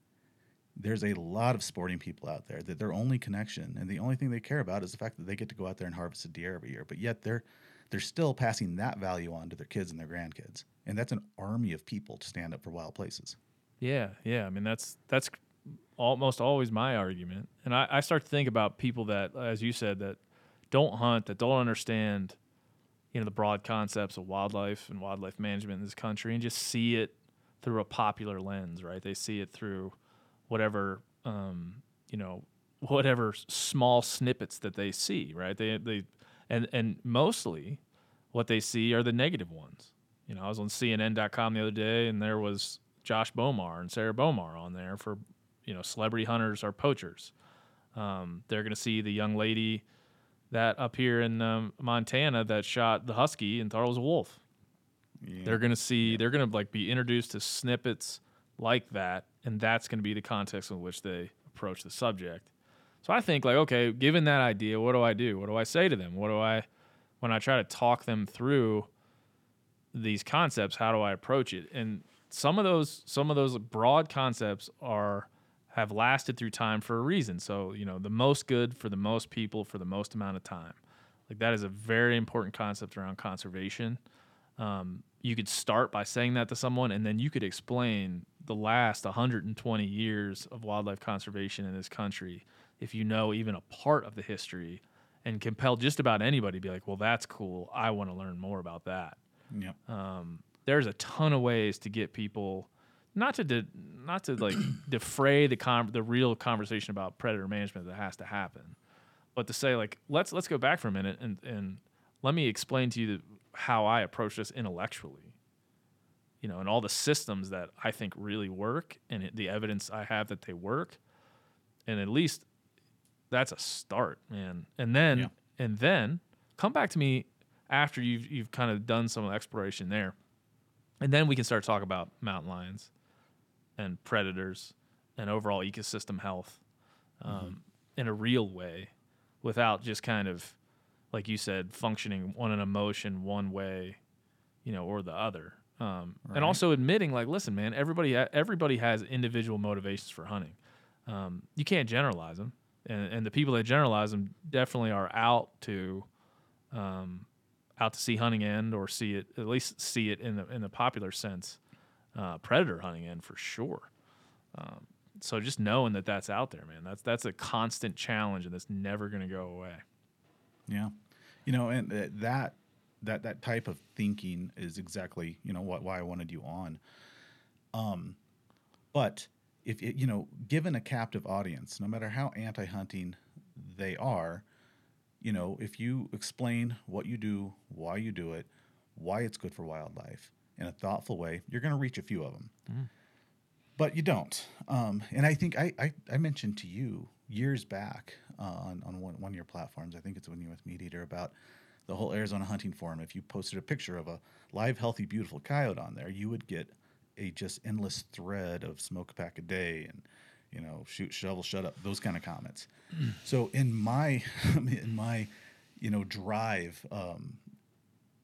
There's a lot of sporting people out there that their only connection and the only thing they care about is the fact that they get to go out there and harvest a deer every year. But yet they're they're still passing that value on to their kids and their grandkids. And that's an army of people to stand up for wild places. Yeah, yeah. I mean that's that's almost always my argument. And I, I start to think about people that, as you said, that don't hunt, that don't understand, you know, the broad concepts of wildlife and wildlife management in this country and just see it through a popular lens, right? They see it through whatever um, you know, whatever small snippets that they see, right? They they and and mostly what they see are the negative ones. You know, I was on CNN.com the other day, and there was Josh Bowmar and Sarah Bowmar on there for you know celebrity hunters or poachers. Um, they're going to see the young lady that up here in um, Montana that shot the husky and thought it was a wolf. Yeah. They're going to see, yeah. they're going to like be introduced to snippets like that, and that's going to be the context in which they approach the subject. So I think like, okay, given that idea, what do I do? What do I say to them? What do I, when I try to talk them through these concepts, how do I approach it? And some of those, some of those broad concepts are have lasted through time for a reason. So, you know, the most good for the most people for the most amount of time. Like that is a very important concept around conservation. Um, you could start by saying that to someone, and then you could explain the last 120 years of wildlife conservation in this country if you know even a part of the history and compel just about anybody to be like, well, that's cool. I want to learn more about that. Yeah. Um, there's a ton of ways to get people not to de- not to like defray the con- the real conversation about predator management that has to happen, but to say like let's let's go back for a minute and and let me explain to you the, how I approach this intellectually. You know, and all the systems that I think really work, and it, the evidence I have that they work, and at least that's a start, man. And then yeah. and then come back to me after you've you've kind of done some exploration there, and then we can start talking about mountain lions and predators and overall ecosystem health um, mm-hmm. in a real way without just kind of like you said functioning on an emotion one way you know or the other um, right. and also admitting like listen man everybody everybody has individual motivations for hunting um, you can't generalize them and, and, the people that generalize them definitely are out to um, out to see hunting end or see it at least see it in the in the popular sense, uh, predator hunting end for sure. Um, so just knowing that that's out there, man, that's that's a constant challenge and it's never going to go away. Yeah, you know, and uh, that that that type of thinking is exactly you know what why I wanted you on. Um, but if it, you know, given a captive audience, no matter how anti-hunting they are, you know, if you explain what you do, why you do it, why it's good for wildlife in a thoughtful way, you're going to reach a few of them. Mm. But you don't. Um, and I think I, I, I, mentioned to you years back uh, on, on one, one of your platforms, I think it's when you were with MeatEater, about the whole Arizona hunting forum. If you posted a picture of a live, healthy, beautiful coyote on there, you would get a just endless thread of smoke a pack a day and you know, shoot, shovel, shut up, those kind of comments. so in my, in my, you know, drive, um,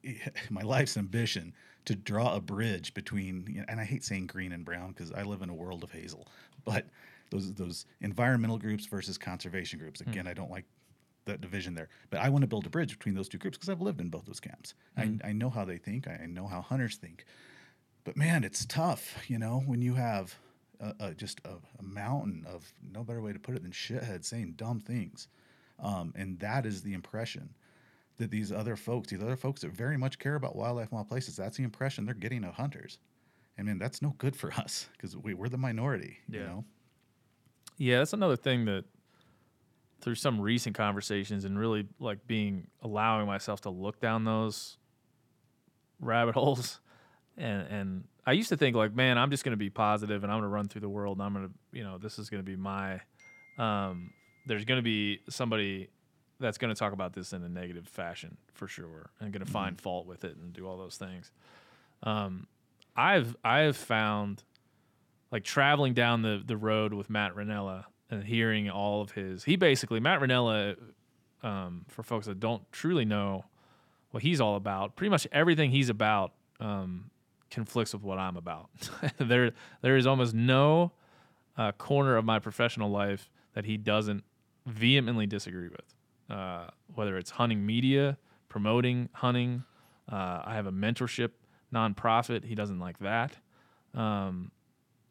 my life's ambition to draw a bridge between, you know, and I hate saying green and brown because I live in a world of hazel, but those those environmental groups versus conservation groups. Hmm. Again, mm. I don't like that division there, but I want to build a bridge between those two groups because I've lived in both those camps. Mm. I, I know how they think. I know how hunters think. But man, it's tough, you know, when you have a, a, just a, a, mountain of no better way to put it than shitheads saying dumb things. Um, and that is the impression that these other folks, these other folks that very much care about wildlife and wild places, that's the impression they're getting of hunters. And man, that's no good for us because we, we're the minority, yeah. you know? Yeah, that's another thing that through some recent conversations and really like being allowing myself to look down those rabbit holes and and I used to think like, man, I'm just going to be positive and I'm going to run through the world and I'm going to, you know, this is going to be my. Um, there's going to be somebody that's going to talk about this in a negative fashion for sure and going to mm-hmm. find fault with it and do all those things. Um, I've I have found like traveling down the the road with Matt Rinella and hearing all of his. He basically Matt Rinella, um, for folks that don't truly know what he's all about, pretty much everything he's about. Um, conflicts with what I'm about. there, there is almost no uh, corner of my professional life that he doesn't vehemently disagree with. Uh, whether it's hunting media, promoting hunting, uh, I have a mentorship nonprofit. He doesn't like that. Um,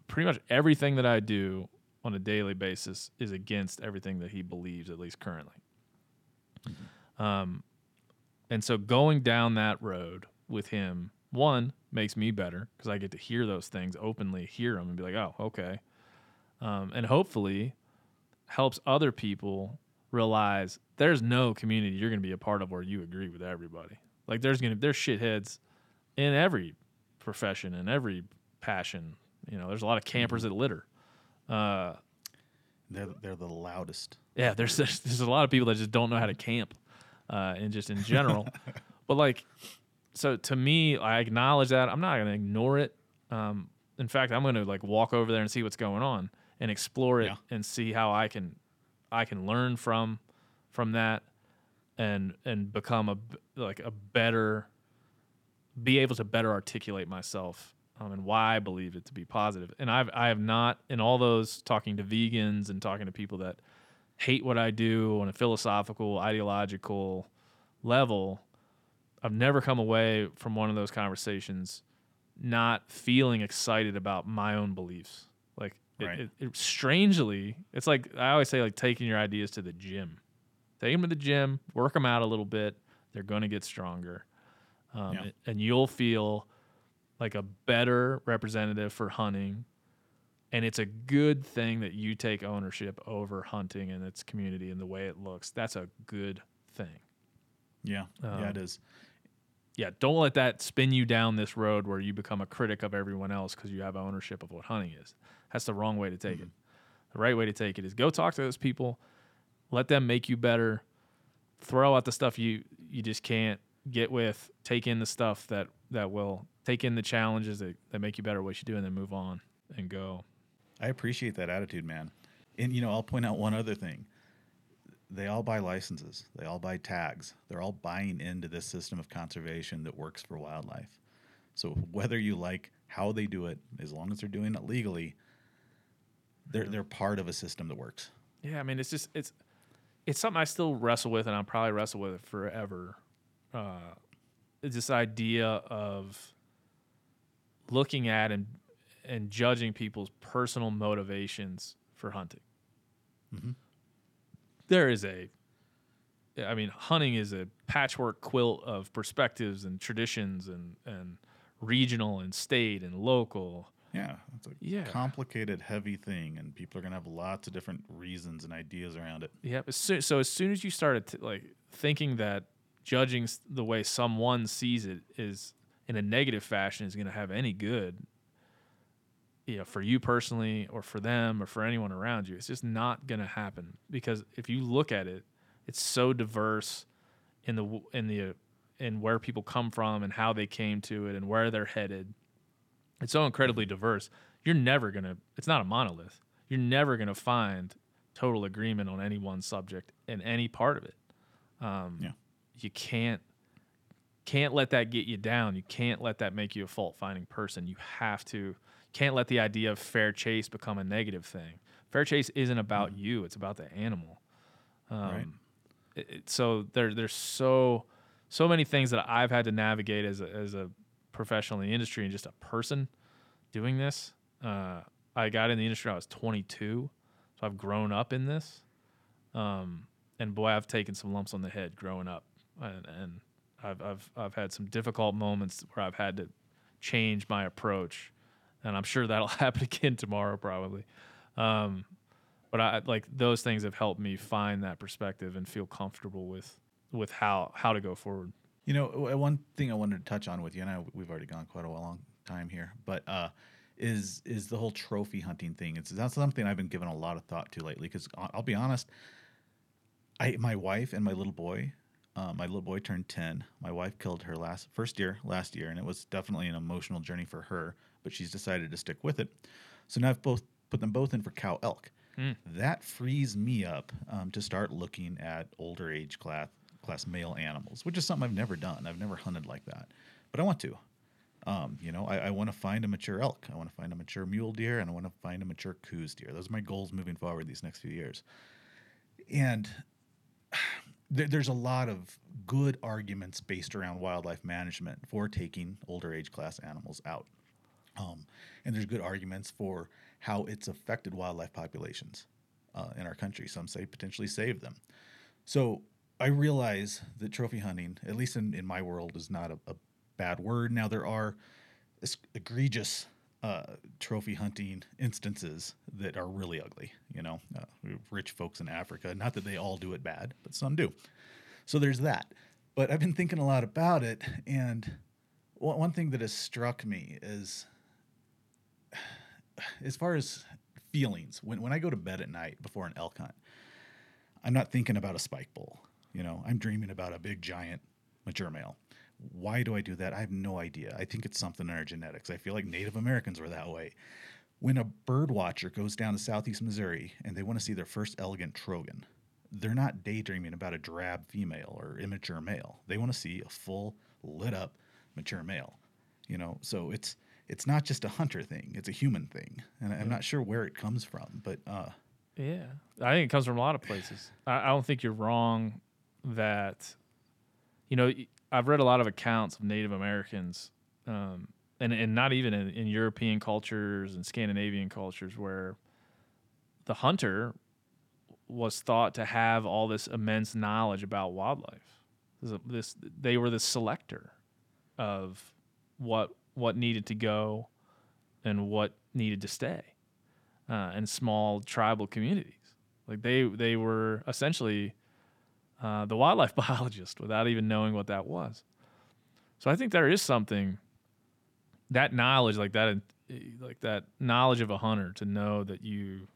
pretty much everything that I do on a daily basis is against everything that he believes, at least currently. Mm-hmm. Um, and so going down that road with him, one, makes me better because I get to hear those things openly, hear them, and be like, oh, okay. Um, and hopefully helps other people realize there's no community you're going to be a part of where you agree with everybody. Like there's going to there's shitheads in every profession and every passion. You know, there's a lot of campers mm-hmm. that litter. Uh, they're they're the loudest. Yeah, there's, there's there's a lot of people that just don't know how to camp, uh, and just in general. but like so to me, I acknowledge that. I'm not going to ignore it. Um, in fact, I'm going to like walk over there and see what's going on and explore it yeah. and see how I can I can learn from from that and and become a like a better be able to better articulate myself um, and why I believe it to be positive. And I've I have not in all those talking to vegans and talking to people that hate what I do on a philosophical, ideological level. I've never come away from one of those conversations not feeling excited about my own beliefs. Like right. it, it, it, strangely, it's like I always say, like taking your ideas to the gym. Take them to the gym, work them out a little bit. They're going to get stronger, um, yeah. and you'll feel like a better representative for hunting. And it's a good thing that you take ownership over hunting and its community and the way it looks. That's a good thing. Yeah, um, yeah, it is yeah, don't let that spin you down this road where you become a critic of everyone else because you have ownership of what hunting is. That's the wrong way to take mm-hmm. it. The right way to take it is go talk to those people, let them make you better, throw out the stuff you you just can't get with, take in the stuff that that will take in the challenges that, that make you better what you do, and then move on and go. I appreciate that attitude, man. And you know, I'll point out one other thing they all buy licenses, they all buy tags, they're all buying into this system of conservation that works for wildlife. So whether you like how they do it, as long as they're doing it legally, they're they're part of a system that works. Yeah, I mean it's just it's it's something I still wrestle with, and I'll probably wrestle with it forever. Uh, this idea of looking at and and judging people's personal motivations for hunting. Mhm. There is a, I mean, hunting is a patchwork quilt of perspectives and traditions and and regional and state and local. Yeah, it's a Yeah. complicated, heavy thing, and people are gonna have lots of different reasons and ideas around it. Yeah. soo- So as soon as you started like thinking that judging the way someone sees it is in a negative fashion is going to have any good, you know, for you personally or for them or for anyone around you, it's just not going to happen because if you look at it, it's so diverse in the in the in where people come from and how they came to it and where they're headed. It's so incredibly diverse. You're never going to it's not a monolith. You're never going to find total agreement on any one subject in any part of it. Um, Yeah. You can't can't let that get you down. You can't let that make you a fault finding person. You have to can't let the idea of fair chase become a negative thing. Fair chase isn't about you; it's about the animal. Um, Right. it- it- so there there's so so many things that I've had to navigate as a, as a professional in the industry and just a person doing this. Uh, I got in the industry when I was 22, so I've grown up in this. Um, and boy, I've taken some lumps on the head growing up, and, and I've I've I've had some difficult moments where I've had to change my approach, and I'm sure that'll happen again tomorrow probably. Um, but I like those things have helped me find that perspective and feel comfortable with with how how to go forward. You know, one thing I wanted to touch on with you, and I, we've already gone quite a long time here, but uh, is is the whole trophy hunting thing. It's that's something I've been giving a lot of thought to lately. Because I'll be honest, I my wife and my little boy, uh, my little boy turned ten. My wife killed her last first year last year, and it was definitely an emotional journey for her. But she's decided to stick with it. So now I've both put them both in for cow elk. That frees me up um, to start looking at older age class class male animals, which is something I've never done. I've never hunted like that, but I want to. Um, you know, I, I want to find a mature elk. I want to find a mature mule deer, and I want to find a mature Coues deer. Those are my goals moving forward these next few years. And there, there's a lot of good arguments based around wildlife management for taking older age class animals out. Um, and there's good arguments for how it's affected wildlife populations uh, in our country. Some say potentially save them. So I realize that trophy hunting, at least in, in my world, is not a, a bad word. Now there are egregious uh, trophy hunting instances that are really ugly. You know, uh, rich folks in Africa. Not that they all do it bad, but some do. So there's that. But I've been thinking a lot about it, and one one thing that has struck me is, as far as feelings, when when I go to bed at night before an elk hunt, I'm not thinking about a spike bull. You know, I'm dreaming about a big giant mature male. Why do I do that? I have no idea. I think it's something in our genetics. I feel like Native Americans were that way. When a bird watcher goes down to southeast Missouri and they want to see their first elegant trogon, they're not daydreaming about a drab female or immature male. They want to see a full, lit up, mature male. You know, so it's it's not just a hunter thing; it's a human thing, and I'm not sure where it comes from, but uh, Yeah, I think it comes from a lot of places. I, I don't think you're wrong that, you know, I've read a lot of accounts of Native Americans, um, and and not even in, in European cultures and Scandinavian cultures where the hunter was thought to have all this immense knowledge about wildlife. This, this they were the selector of what what needed to go and what needed to stay uh, and small tribal communities. Like they they were essentially uh, the wildlife biologist without even knowing what that was. So I think there is something that knowledge like that like that knowledge of a hunter to know that you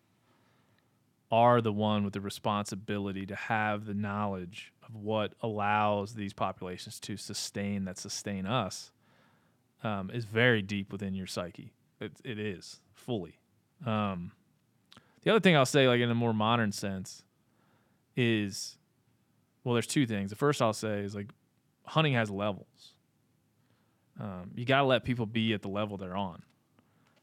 are the one with the responsibility to have the knowledge of what allows these populations to sustain that sustain us um, is very deep within your psyche. It, it is fully. Um, the other thing I'll say, like in a more modern sense, is well, there's two things. The first I'll say is like hunting has levels. Um, you got to let people be at the level they're on.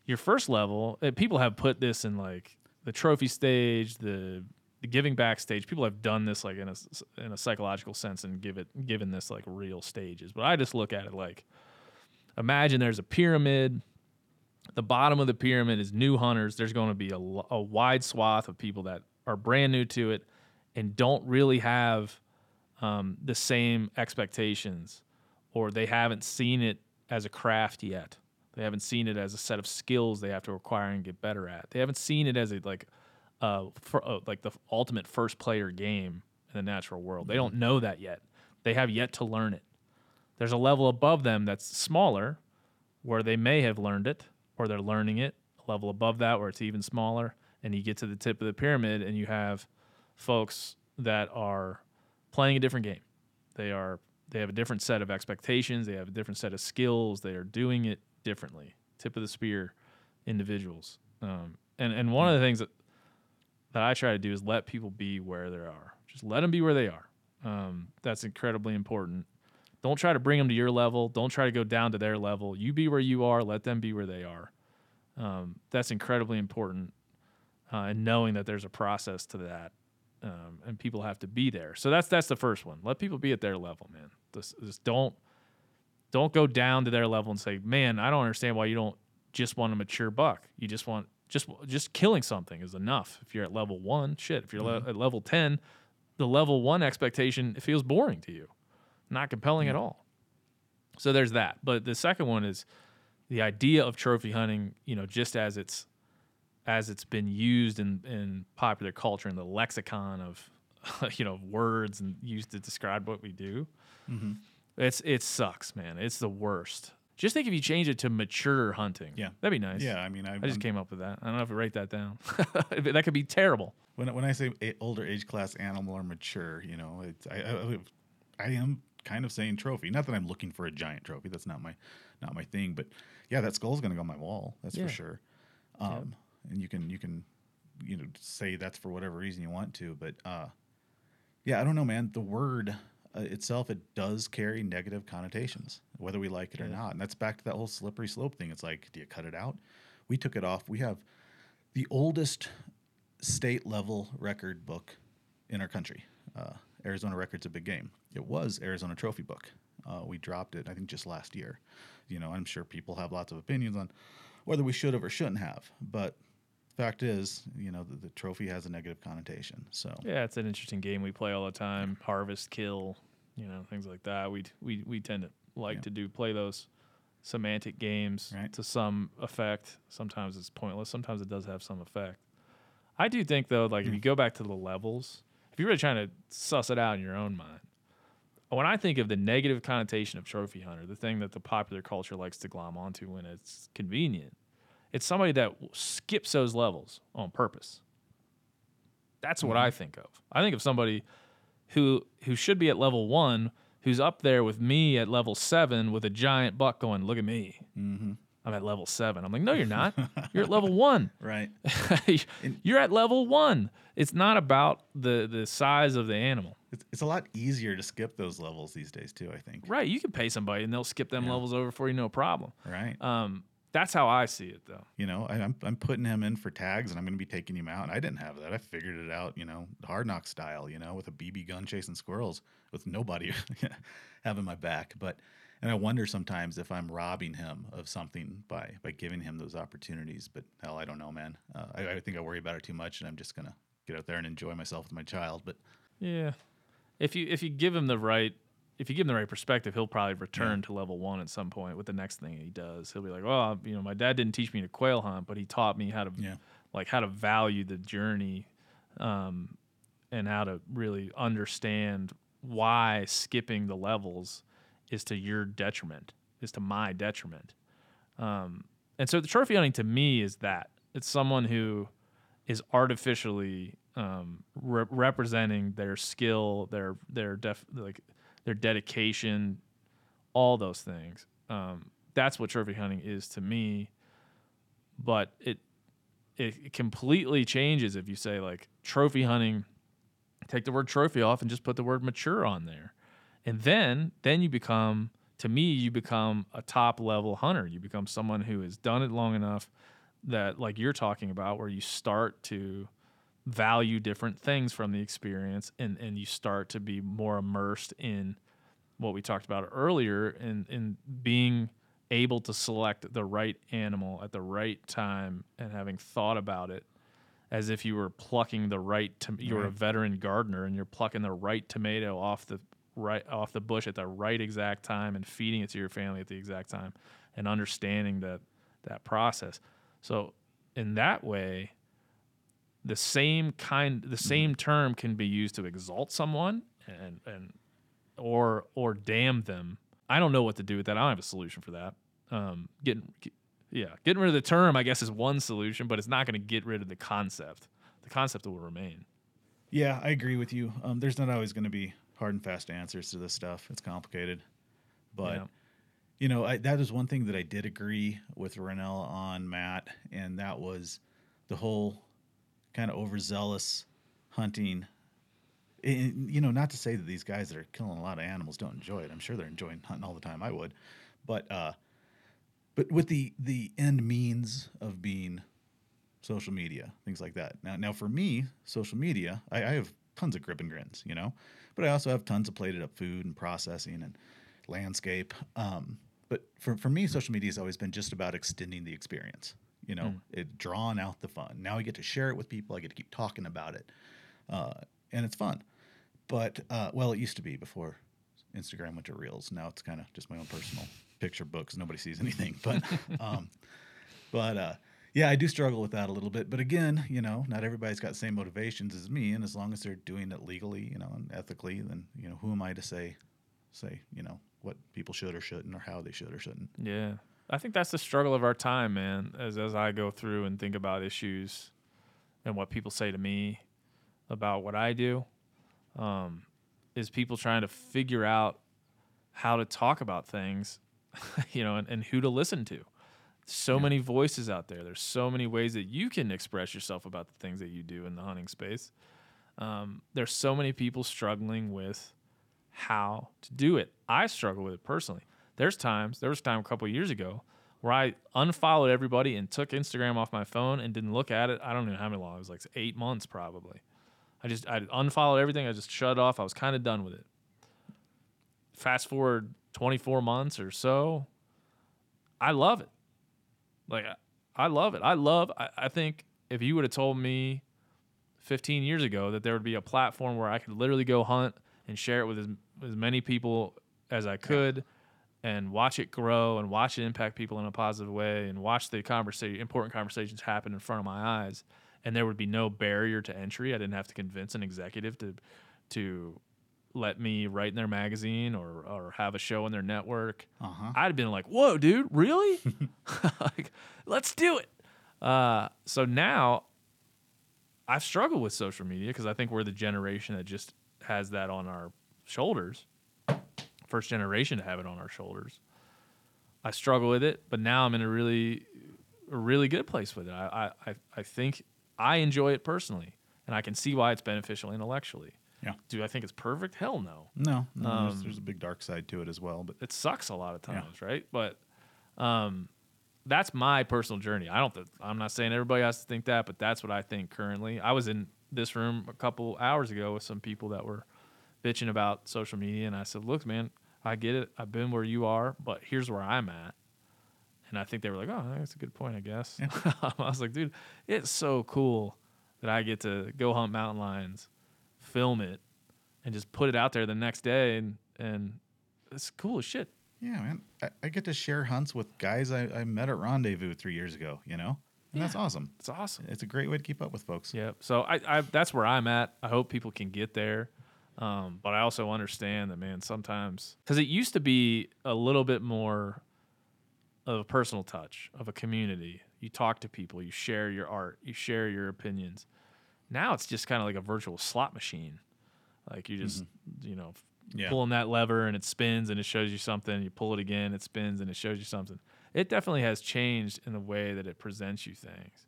Your first level, uh, people have put this in like the trophy stage, the the giving back stage. People have done this like in a in a psychological sense and give it given this like real stages. But I just look at it like imagine there's a pyramid. The bottom of the pyramid is new hunters. There's going to be a, a wide swath of people that are brand new to it and don't really have um, the same expectations or they haven't seen it as a craft yet. They haven't seen it as a set of skills they have to acquire and get better at. They haven't seen it as a like uh, for, uh, like the ultimate first player game in the natural world. They don't know that yet. They have yet to learn it. There's a level above them that's smaller where they may have learned it or they're learning it. A level above that where it's even smaller and you get to the tip of the pyramid and you have folks that are playing a different game. They are they have a different set of expectations, they have a different set of skills, they are doing it differently. Tip of the spear individuals. Um, and and one of the things that that I try to do is let people be where they are. Just let them be where they are. Um, that's incredibly important. Don't try to bring them to your level. Don't try to go down to their level. You be where you are. Let them be where they are. Um, that's incredibly important. Uh, and knowing that there's a process to that, um, and people have to be there. So that's that's the first one. Let people be at their level, man. Just, just don't don't go down to their level and say, "Man, I don't understand why you don't just want a mature buck. You just want just just killing something is enough. If you're at level one, shit. If you're mm-hmm. le- at level ten, the level one expectation it feels boring to you, not compelling at all. So there's that. But the second one is the idea of trophy hunting. You know, just as it's as it's been used in in popular culture in the lexicon of you know words and used to describe what we do. Mm-hmm. It's it sucks, man. It's the worst. Just think if you change it to mature hunting. Yeah, that'd be nice. Yeah, I mean, I, I just I'm, came up with that. I don't know if I write that down. that could be terrible. When when I say older age class animal or mature, you know, it's, I, I I am kind of saying trophy. Not that I'm looking for a giant trophy. That's not my not my thing. But yeah, that skull's gonna go on my wall. That's yeah. for sure. Um, yeah. and you can you can you know say that's for whatever reason you want to, but uh, yeah, I don't know, man. The word uh, itself, it does carry negative connotations, whether we like it yeah. or not. And that's back to that whole slippery slope thing. It's like, do you cut it out? We took it off. We have the oldest state level record book in our country. Uh, Arizona Records a big game. It was Arizona Trophy Book. Uh, we dropped it, I think, just last year. You know, I'm sure people have lots of opinions on whether we should have or shouldn't have, but fact is, you know, the, the, trophy has a negative connotation. So yeah, it's an interesting game we play all the time. Harvest, kill, you know, things like that. We we we tend to like yeah. to do play those semantic games right. to some effect. Sometimes it's pointless. Sometimes it does have some effect. I do think though, like mm. if you go back to the levels, if you're really trying to suss it out in your own mind, when I think of the negative connotation of trophy hunter, the thing that the popular culture likes to glom onto when it's convenient it's somebody that skips those levels on purpose. That's what mm-hmm. I think of. I think of somebody who who should be at level one, who's up there with me at level seven with a giant buck going, "Look at me." Mm-hmm. I'm at level seven. I'm like, no, you're not. You're at level one. Right. you're at level one. It's not about the the size of the animal. It's, it's a lot easier to skip those levels these days too. I think. Right. You can pay somebody and they'll skip them yeah. levels over for you, no problem. Right. Um, that's how I see it, though. You know, I, am I'm putting him in for tags, and I'm going to be taking him out. And I didn't have that. I figured it out, you know, hard knock style, you know, with a BB gun chasing squirrels with nobody having my back. But and I wonder sometimes if I'm robbing him of something by by giving him those opportunities. But hell, I don't know, man. Uh, I, I think I worry about it too much, and I'm just gonna get out there and enjoy myself with my child. But yeah, if you if you give him the right if you give him the right perspective, he'll probably return yeah. to level one at some point with the next thing he does. He'll be like, "Oh, you know, my dad didn't teach me to quail hunt, but he taught me how to, yeah. like, how to value the journey, um, and how to really understand why skipping the levels is to your detriment, is to my detriment." Um, and so the trophy hunting to me is that it's someone who is artificially um, re- representing their skill, their their def like their dedication, all those things. Um, that's what trophy hunting is to me. But it it completely changes if you say like trophy hunting, take the word trophy off and just put the word mature on there. And then then you become to me you become a top level hunter. You become someone who has done it long enough that like you're talking about where you start to value different things from the experience and, and you start to be more immersed in what we talked about earlier in, in being able to select the right animal at the right time and having thought about it as if you were plucking the right to you're a veteran gardener and you're plucking the right tomato off the right off the bush at the right exact time and feeding it to your family at the exact time and understanding that that process. So in that way the same kind the same term can be used to exalt someone and and or or damn them. I don't know what to do with that. I don't have a solution for that. Um getting yeah getting rid of the term i guess is one solution but it's not going to get rid of the concept. The concept will remain. Yeah, I agree with you. Um, there's not always going to be hard and fast answers to this stuff. It's complicated, but Yeah. you know I, that is one thing that I did agree with Rinella on Matt, and that was the whole kind of overzealous hunting. And, you know, not to say that these guys that are killing a lot of animals don't enjoy it. I'm sure they're enjoying hunting all the time. I would, but uh, but with the the end means of being social media, things like that. Now, now for me, social media, I, I have tons of grip and grins, you know, but I also have tons of plated up food and processing and landscape. Um, but for, for me, social media has always been just about extending the experience, you know, it drawing out the fun. Now I get to share it with people. I get to keep talking about it. Uh, and it's fun. But, uh, well, it used to be before Instagram went to reels. Now it's kind of just my own personal picture books. Nobody sees anything, but, um, but uh, yeah, I do struggle with that a little bit. But again, you know, not everybody's got the same motivations as me, and as long as they're doing it legally, you know, and ethically, then you know, who am I to say, say, you know, what people should or shouldn't, or how they should or shouldn't? Yeah. I think that's the struggle of our time, man. As as I go through and think about issues and what people say to me about what I do, um, is people trying to figure out how to talk about things, you know, and, and who to listen to. So many voices out there. There's so many ways that you can express yourself about the things that you do in the hunting space. Um, there's so many people struggling with how to do it. I struggle with it personally. There's times, there was a time a couple years ago where I unfollowed everybody and took Instagram off my phone and didn't look at it. I don't even know how many long. It was like eight months probably. I just I unfollowed everything. I just shut it off. I was kind of done with it. Fast forward 24 months or so, I love it. Like I, I love it. I love. I, I think if you would have told me 15 years ago that there would be a platform where I could literally go hunt and share it with as, as many people as I could and watch it grow and watch it impact people in a positive way and watch the conversation important conversations happen in front of my eyes and there would be no barrier to entry. I didn't have to convince an executive to to let me write in their magazine or or have a show in their network. Uh huh. I'd have been like, "Whoa, dude, really? like, let's do it." Uh, so now, I've struggled with social media because I think we're the generation that just has that on our shoulders. First generation to have it on our shoulders. I struggle with it, but now I'm in a really, a really good place with it. I, I- I think I enjoy it personally, and I can see why it's beneficial intellectually. Yeah. Do I think it's perfect? Hell no No, no there's, Um, there's a big dark side to it as well. But it sucks a lot of Yeah. times, right? But um, that's my personal journey. I don't. Th- I'm not saying everybody has to think that, but that's what I think currently. I was in this room a couple hours ago with some people that were bitching about social media, and I said, "Look, man, I get it. I've been where you are, but here's where I'm at." And I think they were like, "Oh, that's a good point, I guess." I was like, "Dude, it's so cool that I get to go hunt mountain lions, film it, and just put it out there the next day, and and it's cool as shit." yeah, man, I, I get to share hunts with guys I, I met at Rendezvous three years ago. You know, and that's awesome. It's awesome. It's a great way to keep up with folks. Yeah. So I, I that's where I'm at. I hope people can get there. Um, but I also understand that man, sometimes because it used to be a little bit more of a personal touch of a community. You talk to people, you share your art, you share your opinions. Now it's just kind of like a virtual slot machine. Like you just, you know, Yeah. pulling that lever and it spins and it shows you something. You pull it again, it spins and it shows you something. It definitely has changed in the way that it presents you things.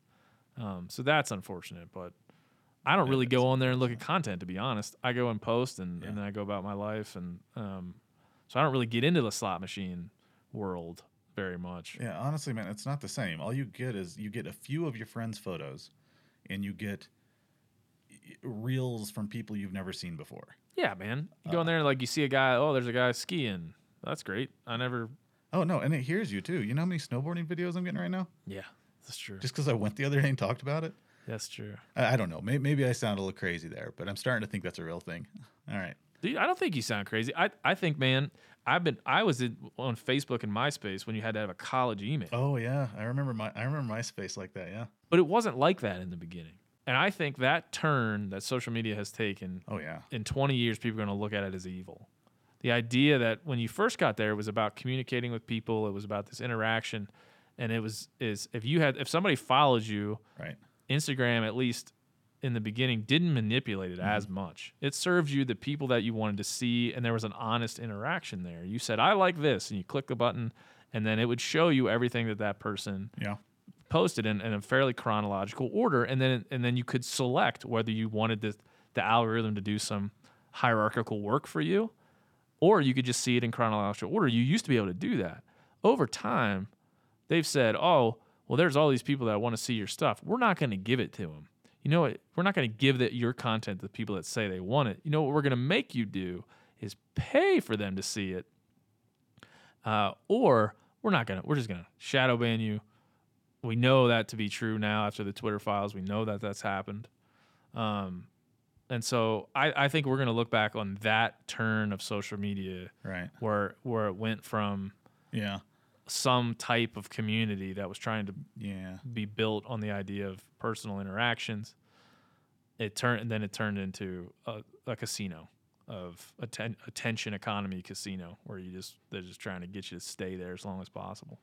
Um, so that's unfortunate, but I don't Yeah, really go on there and look at content. To be honest, I go and post and, Yeah. and then I go about my life, and um, so I don't really get into the slot machine world very much. Yeah, honestly, man, it's not the same. All you get is you get a few of your friends' photos, and you get reels from people you've never seen before. Yeah, man. You go in uh, there like you see a guy. Oh, there's a guy skiing. That's great. I never. Oh no, and it hears you too. You know how many snowboarding videos I'm getting right now? Yeah, that's true. Just because I went the other day and talked about it. that's true. I, I don't know. Maybe, maybe I sound a little crazy there, but I'm starting to think that's a real thing. All right. Dude, I don't think you sound crazy. I, I think, man, I've been I was in, on Facebook and MySpace when you had to have a college email, Oh yeah, I remember my I remember MySpace like that. Yeah. but it wasn't like that in the beginning. And I think that turn that social media has taken Oh yeah. in 20 years, people are going to look at it as evil. The idea that when you first got there, it was about communicating with people. It was about this interaction, and it was is if you had if somebody follows you, Right. Instagram at least in the beginning didn't manipulate it Mm-hmm. as much. It served you the people that you wanted to see, and there was an honest interaction there. You said, "I like this," and you click the button, and then it would show you everything that that person Yeah. Posted in, in a fairly chronological order, and then and then you could select whether you wanted the the algorithm to do some hierarchical work for you, or you could just see it in chronological order. You used to be able to do that. Over time, they've said, "Oh, well, there's all these people that want to see your stuff. We're not going to give it to them. You know what? We're not going to give that your content to the people that say they want it. You know what we're going to make you do is pay for them to see it, uh, or we're not gonna. We're just gonna shadow ban you. We know that to be true now after the Twitter files. We know that that's happened. Um, and so I, I think we're gonna look back on that turn of social media Right. where where it went from Yeah. some type of community that was trying to Yeah. be built on the idea of personal interactions. It turned and then it turned into a, a casino of atten- attention economy casino where you just they're just trying to get you to stay there as long as possible.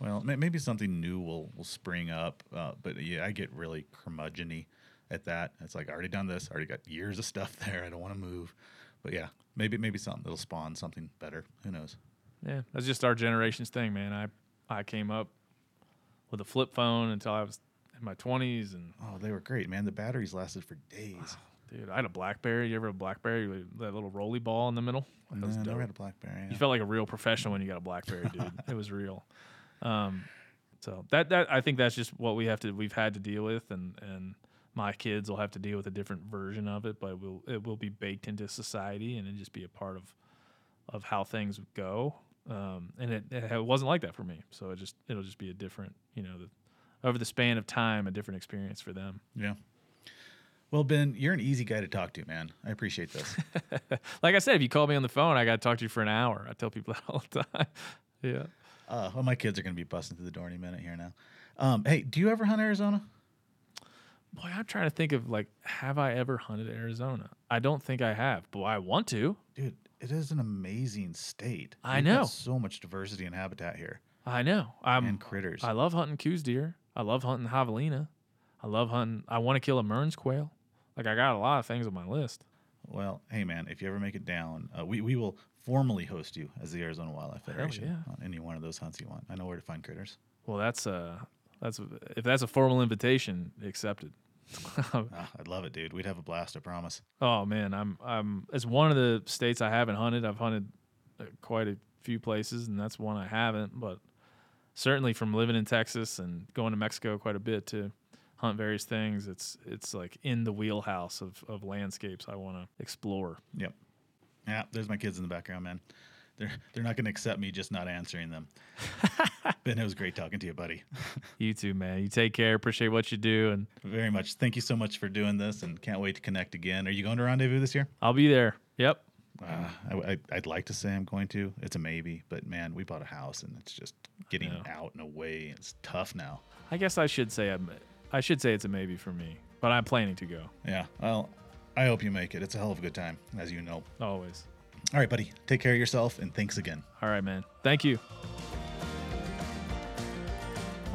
Well, maybe something new will will spring up, uh, but yeah, I get really curmudgeony at that. It's like I already done this, I already got years of stuff there. I don't want to move, but yeah, maybe maybe something that'll spawn something better. Who knows? Yeah, that's just our generation's thing, man. I I came up with a flip phone until I was in my twenties, and Oh, they were great, man. The batteries lasted for days. dude, I had a BlackBerry. You ever have a BlackBerry with that little rolly ball in the middle? That No, was I never had a BlackBerry. You felt like a real professional when you got a BlackBerry, dude. it was real. Um, so that that I think that's just what we have to we've had to deal with, and and my kids will have to deal with a different version of it, but it will it will be baked into society and it just be a part of of how things go. Um, and it, it wasn't like that for me, so it just it'll just be a different, you know, the, over the span of time, a different experience for them. Yeah. Well, Ben, you're an easy guy to talk to, man. I appreciate this. Like I said, if you call me on the phone, I got to talk to you for an hour. I tell people that all the time. yeah. Uh, well, my kids are going to be busting through the door any minute here now. Um, hey, do you ever hunt Arizona? Boy, I'm trying to think of like, have I ever hunted Arizona? I don't think I have, but I want to. Dude, it is an amazing state. I got know. so much diversity and habitat here I know. I'm. and critters. I love hunting Coues deer. I love hunting javelina. I love hunting. I want to kill a Mearns quail. Like I got a lot of things on my list. well, hey, man, if you ever make it down, uh, we, we will formally host you as the Arizona Wildlife Federation yeah. on any one of those hunts you want. I know where to find critters. Well, that's uh, that's if that's a formal invitation, accepted. Ah, I'd love it, dude. We'd have a blast, I promise. oh man, I'm I'm. It's one of the states I haven't hunted. I've hunted uh, quite a few places, and that's one I haven't. But certainly from living in Texas and going to Mexico quite a bit to hunt various things, it's it's like in the wheelhouse of of landscapes I want to explore. Yep. Yeah, there's my kids in the background, man. They're they're not going to accept me just not answering them. ben, it was great talking to you, buddy. You too, man. You take care. Appreciate what you do, and Very much. Thank you so much for doing this, and can't wait to connect again. Are you going to Rendezvous this year? I'll be there. Yep. Uh, I, would like to say I'm going to. It's a maybe, but man, we bought a house, and it's just getting out and away. It's tough now. I guess I should say I'm, I should say it's a maybe for me, but I'm planning to go Yeah. Well, I hope you make it. It's a hell of a good time, as you know. always. All right, buddy. Take care of yourself, and thanks again. All right, man. Thank you.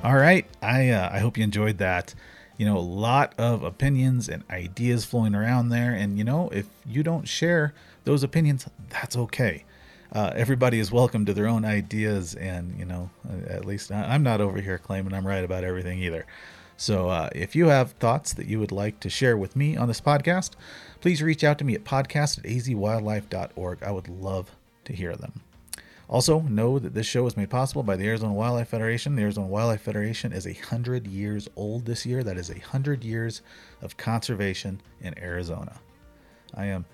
All right. I uh, I hope you enjoyed that. You know, a lot of opinions and ideas flowing around there, and you know, if you don't share those opinions, that's okay. Uh, everybody is welcome to their own ideas, and you know, at least I- I'm not over here claiming I'm right about everything either. So, uh, if you have thoughts that you would like to share with me on this podcast, please reach out to me at podcast at azwildlife.org. I would love to hear them. Also, know that this show is made possible by the Arizona Wildlife Federation. The Arizona Wildlife Federation is a hundred years old this year. That is a hundred years of conservation in Arizona. I am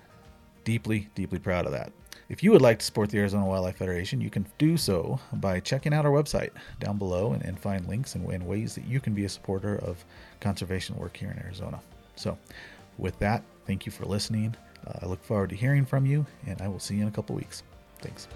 deeply, deeply proud of that. If you would like to support the Arizona Wildlife Federation, you can do so by checking out our website down below and, and find links and, and ways that you can be a supporter of conservation work here in Arizona. So, with that, thank you for listening. Uh, I look forward to hearing from you, and I will see you in a couple weeks. Thanks.